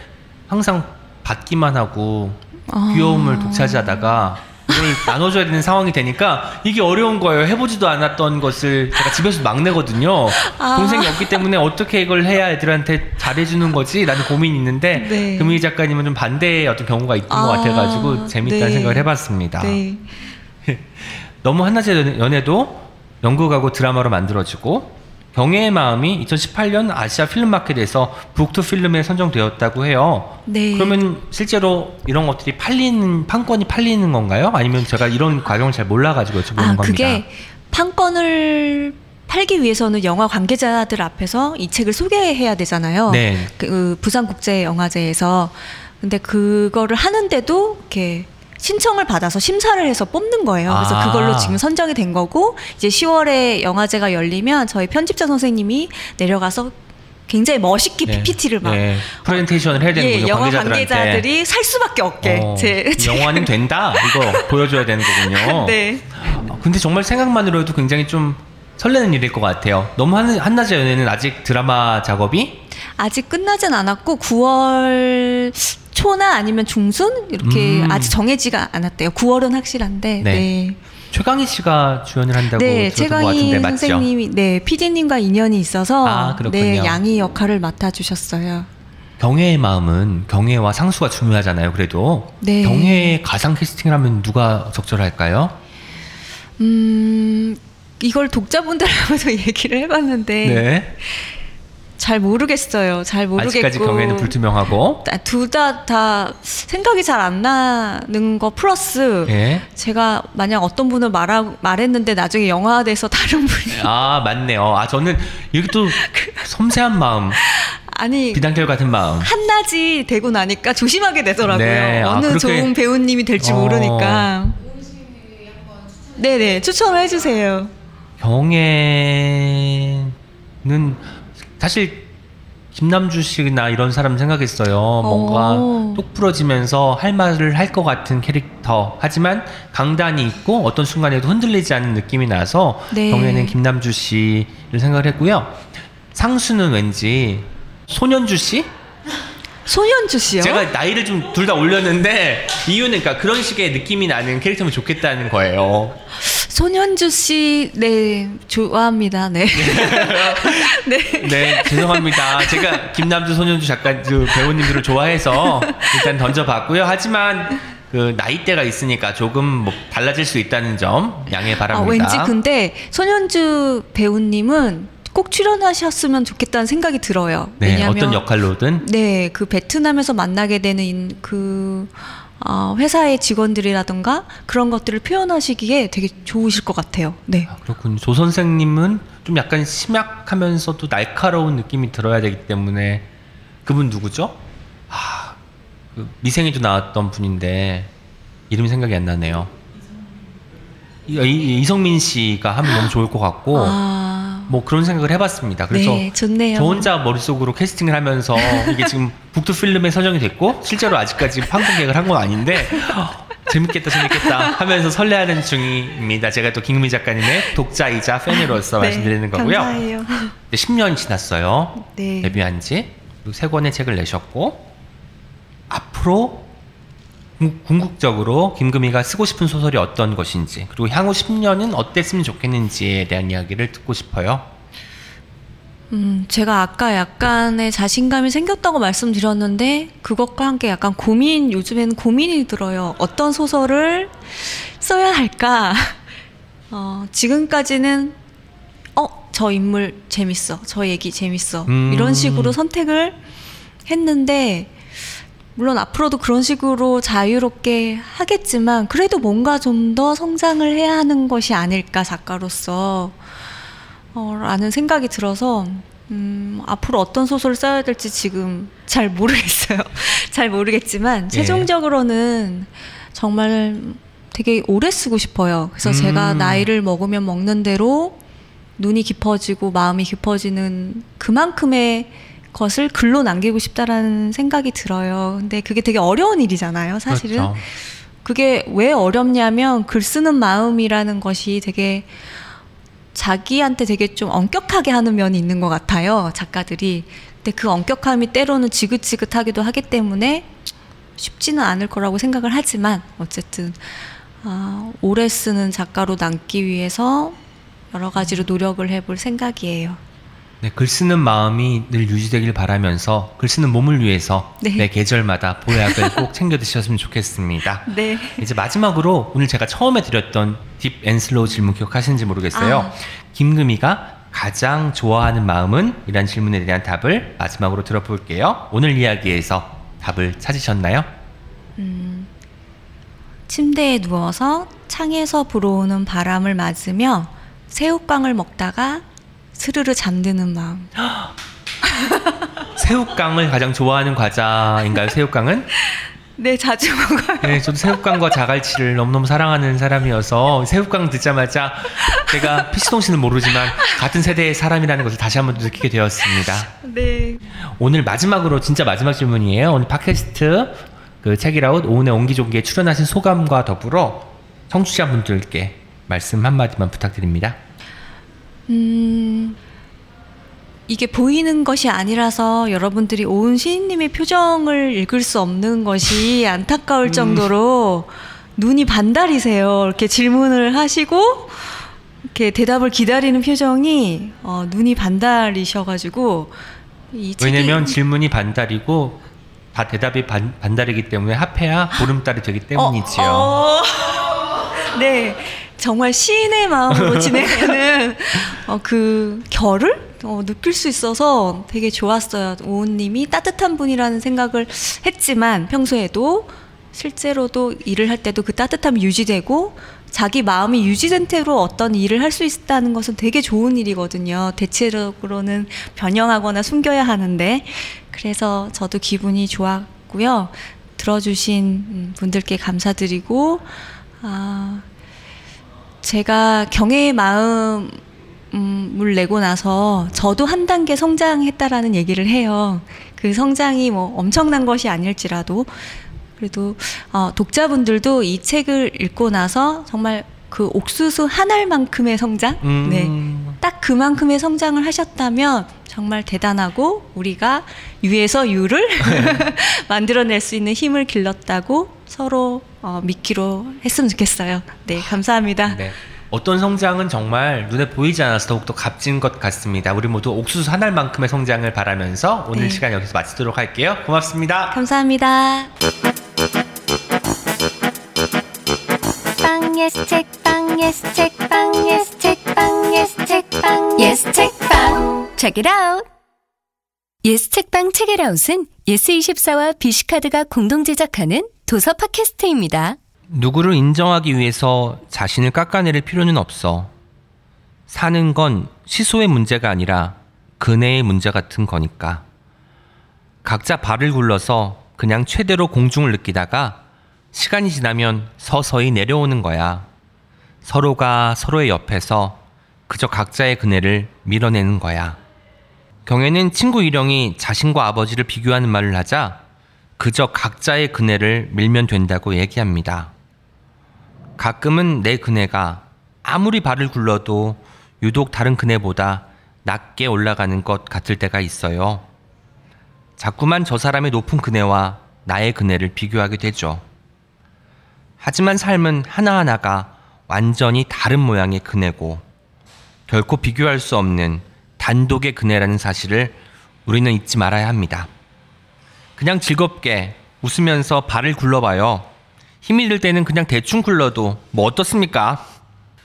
항상 받기만 하고 아. 귀여움을 독차지하다가 이걸 나눠줘야 되는 상황이 되니까 이게 어려운 거예요. 해보지도 않았던 것을 제가 집에서 막내거든요. 아. 동생이 없기 때문에 어떻게 이걸 해야 애들한테 잘해주는 거지? 라는 고민이 있는데 네. 금희 작가님은 좀 반대의 어떤 경우가 있던 것 아, 같아가지고 재밌다는 네. 생각을 해봤습니다. 네. [LAUGHS] 너무 한낮의 연애- 연애도 연극하고 드라마로 만들어지고 경애의 마음이 2018년 아시아 필름마켓에서 북투 필름에 선정되었다고 해요. 네. 그러면 실제로 이런 것들이 팔리는 판권이 팔리는 건가요? 아니면 제가 이런 과정을 잘 몰라가지고 여쭤보는 아 겁니다. 그게 판권을 팔기 위해서는 영화 관계자들 앞에서 이 책을 소개해야 되잖아요. 네. 그 부산국제영화제에서 근데 그거를 하는데도 이렇게 신청을 받아서 심사를 해서 뽑는 거예요. 그래서 아. 그걸로 지금 선정이 된 거고 이제 10월에 영화제가 열리면 저희 편집자 선생님이 내려가서 굉장히 멋있게 네. PPT를 막 네. 프레젠테이션을 해야 되는군요. 예, 영화 관계자들한테. 관계자들이 살 수밖에 없게 어, 제, 제- 영화는 된다. 이거 보여줘야 되는 거군요. [LAUGHS] 네. 어, 근데 정말 생각만으로도 굉장히 좀 설레는 일일 것 같아요. 너무 한, 한낮의 연애는 아직 드라마 작업이 아직 끝나진 않았고 9월 초나 아니면 중순 이렇게 음. 아직 정해지가 않았대요. 9월은 확실한데. 네. 네. 최강희 씨가 주연을 한다고 네, 같은데 최강희 맞죠? 선생님이 네 PD님과 인연이 있어서 아. 네 양희 역할을 맡아주셨어요. 경혜의 마음은 경혜와 상수가 중요하잖아요. 그래도 네. 경혜의 가상 캐스팅을 하면 누가 적절할까요? 음 이걸 독자분들하고도 [LAUGHS] 얘기를 해봤는데 네. 잘 모르겠어요. 잘 모르겠고 아직까지 경혜는 불투명하고. 둘다 다 생각이 잘 안 나는 거 플러스 예. 제가 만약 어떤 분을 말하, 말했는데 나중에 영화화돼서 다른 분이 [LAUGHS] 아 맞네요. 아 저는 이렇게 또 섬세한 마음, 아니 비단결 같은 마음. 한낮이 되고 나니까 조심하게 되더라고요. 네, 아, 어느 그렇게- 좋은 배우님이 될지 어. 모르니까. 네네 추천을 해주세요. 경혜는 사실 김남주 씨나 이런 사람 생각했어요. 뭔가 오. 똑 부러지면서 할 말을 할 것 같은 캐릭터. 하지만 강단이 있고 어떤 순간에도 흔들리지 않는 느낌이 나서 네. 경혜는 김남주 씨를 생각을 했고요. 상수는 왠지 손현주 씨? 손현주 씨요? 제가 나이를 좀 둘 다 올렸는데 이유는 그러니까 그런 식의 느낌이 나는 캐릭터면 좋겠다는 거예요. 손현주 씨, 네 좋아합니다. 네. [LAUGHS] 네. 네, 죄송합니다. 제가 김남주 손현주 작가 그 배우님들을 좋아해서 일단 던져봤고요. 하지만 그 나이대가 있으니까 조금 뭐 달라질 수 있다는 점 양해 아, 바랍니다. 왠지 근데 손현주 배우님은 꼭 출연하셨으면 좋겠다는 생각이 들어요. 네, 왜냐하면 어떤 역할로든 네, 그 베트남에서 만나게 되는 인- 그 어, 회사의 직원들이라든가 그런 것들을 표현하시기에 되게 좋으실 것 같아요. 네. 아, 그렇군요. 조 선생님은 좀 약간 심약하면서도 날카로운 느낌이 들어야 되기 때문에 그분 누구죠? 아, 그 미생에도 나왔던 분인데 이름이 생각이 안 나네요. 이, 이- 이성민 씨가 하면 너무 좋을 것 같고 아, 뭐 그런 생각을 해봤습니다. 그래서 네, 좋네요. 저 혼자 머릿속으로 캐스팅을 하면서 [LAUGHS] 이게 지금 북두 필름에 서정이 됐고 실제로 아직까지 계획을 한 건 아닌데 어, [LAUGHS] 재밌겠다 재밌겠다 하면서 설레하는 중입니다. 제가 또 김금희 작가님의 독자이자 팬으로서 네, 말씀드리는 거고요. 감사해요. 이제 10년이 지났어요. 네. 데뷔한 지. 세 권의 책을 내셨고 앞으로 궁- 궁극적으로 김금희가 쓰고 싶은 소설이 어떤 것인지 그리고 향후 10년은 어땠으면 좋겠는지에 대한 이야기를 듣고 싶어요. 음, 제가 아까 약간의 자신감이 생겼다고 말씀드렸는데 그것과 함께 약간 고민 요즘에는 고민이 들어요. 어떤 소설을 써야 할까? [LAUGHS] 어, 지금까지는 어, 저 인물 재밌어. 저 얘기 재밌어. 음. 이런 식으로 선택을 했는데 물론 앞으로도 그런 식으로 자유롭게 하겠지만 그래도 뭔가 좀 더 성장을 해야 하는 것이 아닐까 작가로서 어, 라는 생각이 들어서 음, 앞으로 어떤 소설을 써야 될지 지금 잘 모르겠어요. [LAUGHS] 잘 모르겠지만 예. 최종적으로는 정말 되게 오래 쓰고 싶어요. 그래서 음. 제가 나이를 먹으면 먹는 대로 눈이 깊어지고 마음이 깊어지는 그만큼의 것을 글로 남기고 싶다라는 생각이 들어요. 근데 그게 되게 어려운 일이잖아요, 사실은. 그렇죠. 그게 왜 어렵냐면 글 쓰는 마음이라는 것이 되게 자기한테 되게 좀 엄격하게 하는 면이 있는 것 같아요 작가들이 근데 그 엄격함이 때로는 지긋지긋하기도 하기 때문에 쉽지는 않을 거라고 생각을 하지만 어쨌든 아, 오래 쓰는 작가로 남기 위해서 여러 가지로 노력을 해볼 생각이에요. 네, 글 쓰는 마음이 늘 유지되길 바라면서 글 쓰는 몸을 위해서 네. 매 계절마다 보약을 꼭 [LAUGHS] 챙겨 드셨으면 좋겠습니다. 네. 이제 마지막으로 오늘 제가 처음에 드렸던 deep and slow 질문 기억하시는지 모르겠어요. 아. 김금희가 가장 좋아하는 마음은? 이란 질문에 대한 답을 마지막으로 들어볼게요. 오늘 이야기에서 답을 찾으셨나요? 침대에 누워서 창에서 불어오는 바람을 맞으며 새우깡을 먹다가 스르르 잠드는 마음. [GASPS] 새우깡을 가장 좋아하는 과자인가요? 새우깡은? [LAUGHS] 네, 자주 먹어요. 네, 저도 새우깡과 자갈치를 너무너무 사랑하는 사람이어서 새우깡 듣자마자 제가 피시동 씨는 모르지만 같은 세대의 사람이라는 것을 다시 한번 느끼게 되었습니다. 네. 오늘 마지막으로 진짜 마지막 질문이에요. 오늘 팟캐스트 그 책이라웃 오은의 옹기종기에 출연하신 소감과 더불어 청취자분들께 말씀 한마디만 부탁드립니다. 음, 이게 보이는 것이 아니라서 여러분들이 오은 시인님의 표정을 읽을 수 없는 것이 안타까울 음. 정도로 눈이 반달이세요. 이렇게 질문을 하시고 이렇게 대답을 기다리는 표정이 어, 눈이 반달이셔가지고 왜냐면 질문이 반달이고 다 대답이 반, 반달이기 때문에 합해야 보름달이 되기 때문이지요. 어, 어. [LAUGHS] 네, 정말 시인의 마음으로 진행하는 [LAUGHS] 어, 그 결을 어, 느낄 수 있어서 되게 좋았어요. 오은님이 따뜻한 분이라는 생각을 했지만 평소에도 실제로도 일을 할 때도 그 따뜻함이 유지되고 자기 마음이 유지된 채로 어떤 일을 할 수 있다는 것은 되게 좋은 일이거든요. 대체적으로는 변형하거나 숨겨야 하는데 그래서 저도 기분이 좋았고요. 들어주신 음, 분들께 감사드리고 아, 제가 경애의 마음을 내고 나서 저도 한 단계 성장했다라는 얘기를 해요. 그 성장이 뭐 엄청난 것이 아닐지라도 그래도 어, 독자분들도 이 책을 읽고 나서 정말 그 옥수수 한 알만큼의 성장, 음, 네, 딱 그만큼의 성장을 하셨다면 정말 대단하고 우리가 유에서 유를 [LAUGHS] 만들어낼 수 있는 힘을 길렀다고 서로 어, 믿기로 했으면 좋겠어요. 네, 감사합니다. 네. 어떤 성장은 정말 눈에 보이지 않아서 더욱더 값진 것 같습니다. 우리 모두 옥수수 한 알만큼의 성장을 바라면서 오늘 네. 시간 여기서 마치도록 할게요. 고맙습니다. 감사합니다. 빵 예스 책빵 예스 책빵 예스 책빵 예스 책 빵 예스 책빵 Check it out. 예스 책빵 책읽아웃은 예스24와 비씨카드가 공동 제작하는 도서 팟캐스트입니다. 누구를 인정하기 위해서 자신을 깎아내릴 필요는 없어. 사는 건 시소의 문제가 아니라 그네의 문제 같은 거니까. 각자 발을 굴러서 그냥 최대로 공중을 느끼다가 시간이 지나면 서서히 내려오는 거야. 서로가 서로의 옆에서 그저 각자의 그네를 밀어내는 거야. 경애는 친구 일영이 자신과 아버지를 비교하는 말을 하자 그저 각자의 그네를 밀면 된다고 얘기합니다. 가끔은 내 그네가 아무리 발을 굴러도 유독 다른 그네보다 낮게 올라가는 것 같을 때가 있어요. 자꾸만 저 사람의 높은 그네와 나의 그네를 비교하게 되죠. 하지만 삶은 하나하나가 완전히 다른 모양의 그네고 결코 비교할 수 없는 단독의 그네라는 사실을 우리는 잊지 말아야 합니다. 그냥 즐겁게 웃으면서 발을 굴러봐요. 힘이 들 때는 그냥 대충 굴러도 뭐 어떻습니까?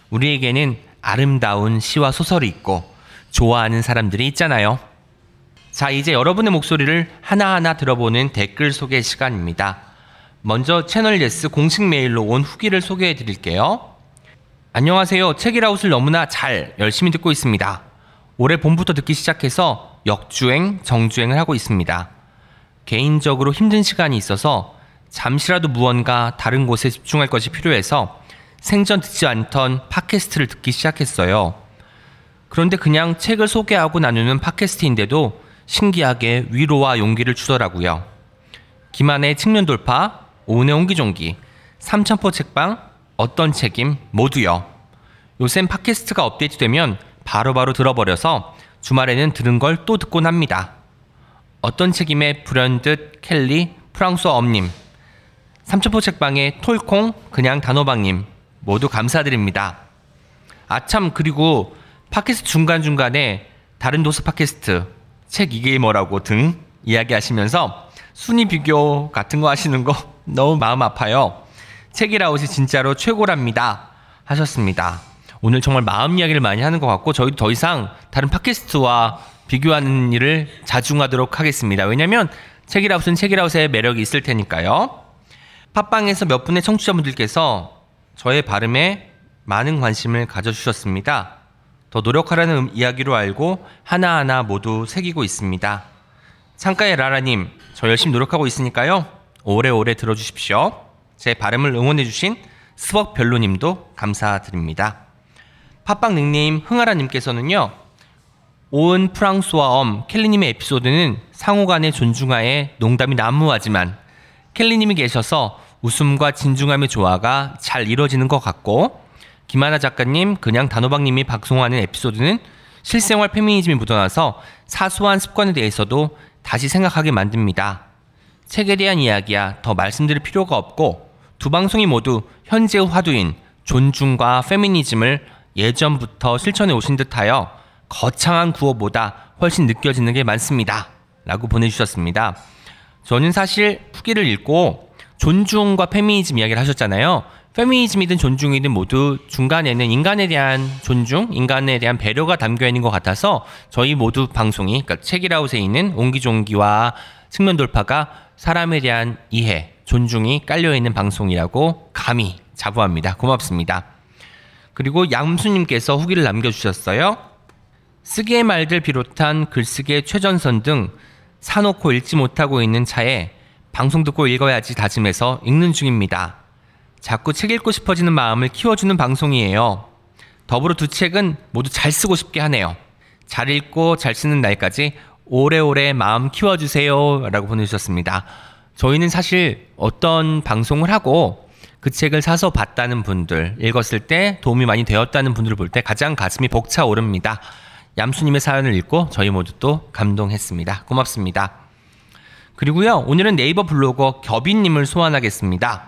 우리에게는 아름다운 시와 소설이 있고 좋아하는 사람들이 있잖아요. 자, 이제 여러분의 목소리를 하나하나 들어보는 댓글 소개 시간입니다. 먼저 채널 예스 공식 메일로 온 후기를 소개해 드릴게요. 안녕하세요. 책읽아웃을 너무나 잘 열심히 듣고 있습니다. 올해 봄부터 듣기 시작해서 역주행, 정주행을 하고 있습니다. 개인적으로 힘든 시간이 있어서 잠시라도 무언가 다른 곳에 집중할 것이 필요해서 생전 듣지 않던 팟캐스트를 듣기 시작했어요. 그런데 그냥 책을 소개하고 나누는 팟캐스트인데도 신기하게 위로와 용기를 주더라고요. 김한의 측면 돌파, 오은의 옹기종기, 삼천포 책방, 어떤 책임 모두요. 요샌 팟캐스트가 업데이트되면 바로바로 들어버려서 주말에는 들은 걸 또 듣곤 합니다. 어떤 책임의 불현듯 켈리 프랑스어 엄님 삼천포 책방의 톨콩 그냥 단호박님 모두 감사드립니다. 아참 그리고 팟캐스트 중간중간에 다른 도서 팟캐스트 책 이게 뭐라고 등 이야기하시면서 순위 비교 같은 거 하시는 거 [LAUGHS] 너무 마음 아파요. 책이라웃이 진짜로 최고랍니다. 하셨습니다. 오늘 정말 마음 이야기를 많이 하는 것 같고 저희도 더 이상 다른 팟캐스트와 비교하는 일을 자중하도록 하겠습니다. 왜냐면 책이라웃은 책이라웃의 매력이 있을 테니까요. 팟빵에서 몇 분의 청취자분들께서 저의 발음에 많은 관심을 가져주셨습니다. 더 노력하라는 이야기로 알고 하나하나 모두 새기고 있습니다. 창가의 라라님, 저 열심히 노력하고 있으니까요. 오래오래 들어주십시오. 제 발음을 응원해주신 스벅별로님도 감사드립니다. 팟빵 닉네임 흥하라님께서는요. 오은 프랑스와 엄 켈리님의 에피소드는 상호간의 존중하에 농담이 난무하지만 켈리님이 계셔서 웃음과 진중함의 조화가 잘 이루어지는 것 같고 김하나 작가님 그냥 단호박님이 방송하는 에피소드는 실생활 페미니즘이 묻어나서 사소한 습관에 대해서도 다시 생각하게 만듭니다. 책에 대한 이야기야 더 말씀드릴 필요가 없고 두 방송이 모두 현재의 화두인 존중과 페미니즘을 예전부터 실천해 오신 듯하여 거창한 구호보다 훨씬 느껴지는 게 많습니다. 라고 보내주셨습니다. 저는 사실 후기를 읽고 존중과 페미니즘 이야기를 하셨잖아요. 페미니즘이든 존중이든 모두 중간에는 인간에 대한 존중, 인간에 대한 배려가 담겨 있는 것 같아서 저희 모두 방송이, 그러니까 책이라웃에 있는 옹기종기와 측면 돌파가 사람에 대한 이해, 존중이 깔려 있는 방송이라고 감히 자부합니다. 고맙습니다. 그리고 양수님께서 후기를 남겨주셨어요. 쓰기의 말들 비롯한 글쓰기의 최전선 등 사놓고 읽지 못하고 있는 차에 방송 듣고 읽어야지 다짐해서 읽는 중입니다. 자꾸 책 읽고 싶어지는 마음을 키워주는 방송이에요. 더불어 두 책은 모두 잘 쓰고 싶게 하네요. 잘 읽고 잘 쓰는 날까지 오래오래 마음 키워주세요. 라고 보내주셨습니다. 저희는 사실 어떤 방송을 하고 그 책을 사서 봤다는 분들, 읽었을 때 도움이 많이 되었다는 분들을 볼 때 가장 가슴이 벅차오릅니다. 얌수님의 사연을 읽고 저희 모두 또 감동했습니다. 고맙습니다. 그리고요, 오늘은 네이버 블로거 겨빈님을 소환하겠습니다.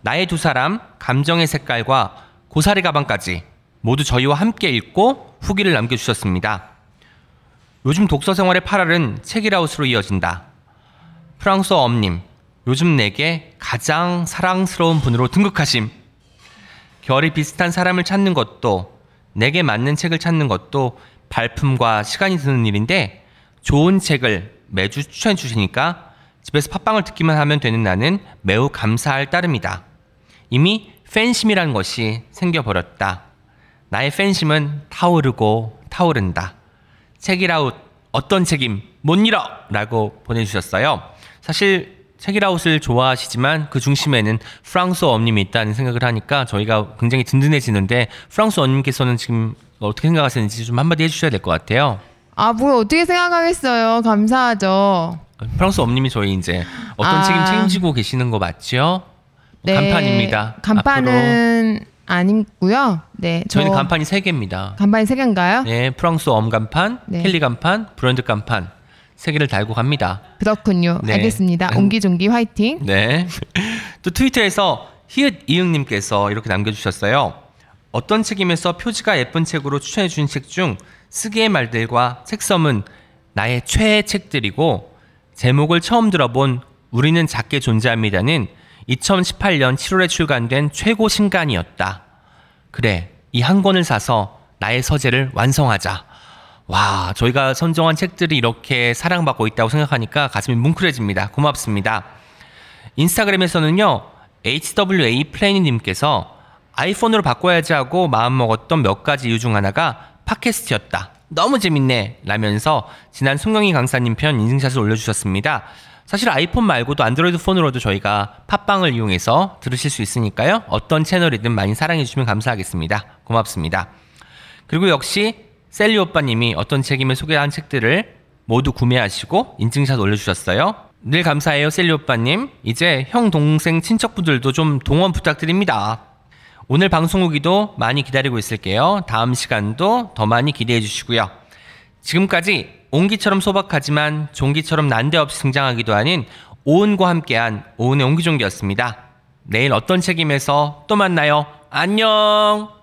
나의 두 사람, 감정의 색깔과 고사리 가방까지 모두 저희와 함께 읽고 후기를 남겨주셨습니다. 요즘 독서 생활의 8알은 책이라웃으로 이어진다. 프랑스어 엄님, 요즘 내게 가장 사랑스러운 분으로 등극하심. 결이 비슷한 사람을 찾는 것도 내게 맞는 책을 찾는 것도 발품과 시간이 드는 일인데 좋은 책을 매주 추천해 주시니까 집에서 팟빵을 듣기만 하면 되는 나는 매우 감사할 따름이다. 이미 팬심이라는 것이 생겨버렸다. 나의 팬심은 타오르고 타오른다. 책이라웃 어떤 책임 못 잃어! 라고 보내주셨어요. 사실 책이라웃을 좋아하시지만 그 중심에는 프랑스 어님이 있다는 생각을 하니까 저희가 굉장히 든든해지는데 프랑스 어님께서는 지금 어떻게 생각하시는지 좀 한마디 해주셔야 될 것 같아요. 아, 뭘 어떻게 생각하겠어요. 감사하죠. 프랑스 엄님이 저희 이제 어떤 아. 책임 책임지고 계시는 거 맞죠? 네, 간판입니다. 간판은 아니고요. 네, 저 저희는 간판이 세 개입니다. 간판이 세 개인가요? 네, 프랑스 엄 간판, 네. 켈리 간판, 브랜드 간판 세 개를 달고 갑니다. 그렇군요. 네. 알겠습니다. 음. 옹기종기 화이팅. 네. [LAUGHS] 또 트위터에서 히읗 이응님께서 이렇게 남겨주셨어요. 어떤 책임에서 표지가 예쁜 책으로 추천해 주신 책 중 쓰기의 말들과 책섬은 나의 최애 책들이고 제목을 처음 들어본 우리는 작게 존재합니다는 2018년 7월에 출간된 최고 신간이었다. 그래, 이 한 권을 사서 나의 서재를 완성하자. 와, 저희가 선정한 책들이 이렇게 사랑받고 있다고 생각하니까 가슴이 뭉클해집니다. 고맙습니다. 인스타그램에서는요, HWA 플래니님께서 아이폰으로 바꿔야지 하고 마음먹었던 몇 가지 이유 중 하나가 팟캐스트였다. 너무 재밌네. 라면서 지난 송영희 강사님 편 인증샷을 올려주셨습니다. 사실 아이폰 말고도 안드로이드 폰으로도 저희가 팟빵을 이용해서 들으실 수 있으니까요. 어떤 채널이든 많이 사랑해주시면 감사하겠습니다. 고맙습니다. 그리고 역시 셀리 오빠님이 어떤 책임을 소개한 책들을 모두 구매하시고 인증샷 올려주셨어요. 늘 감사해요, 셀리 오빠님. 이제 형, 동생, 친척분들도 좀 동원 부탁드립니다. 오늘 방송 후기도 많이 기다리고 있을게요. 다음 시간도 더 많이 기대해 주시고요. 지금까지 옹기처럼 소박하지만 종기처럼 난데없이 등장하기도 하는 오은과 함께한 오은의 옹기종기였습니다. 내일 어떤 책임에서 또 만나요. 안녕!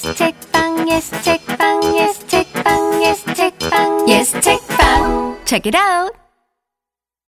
빵 예스 책빵 예스 책빵 예스 책빵 예스 책빵 예스 책빵 Check it out.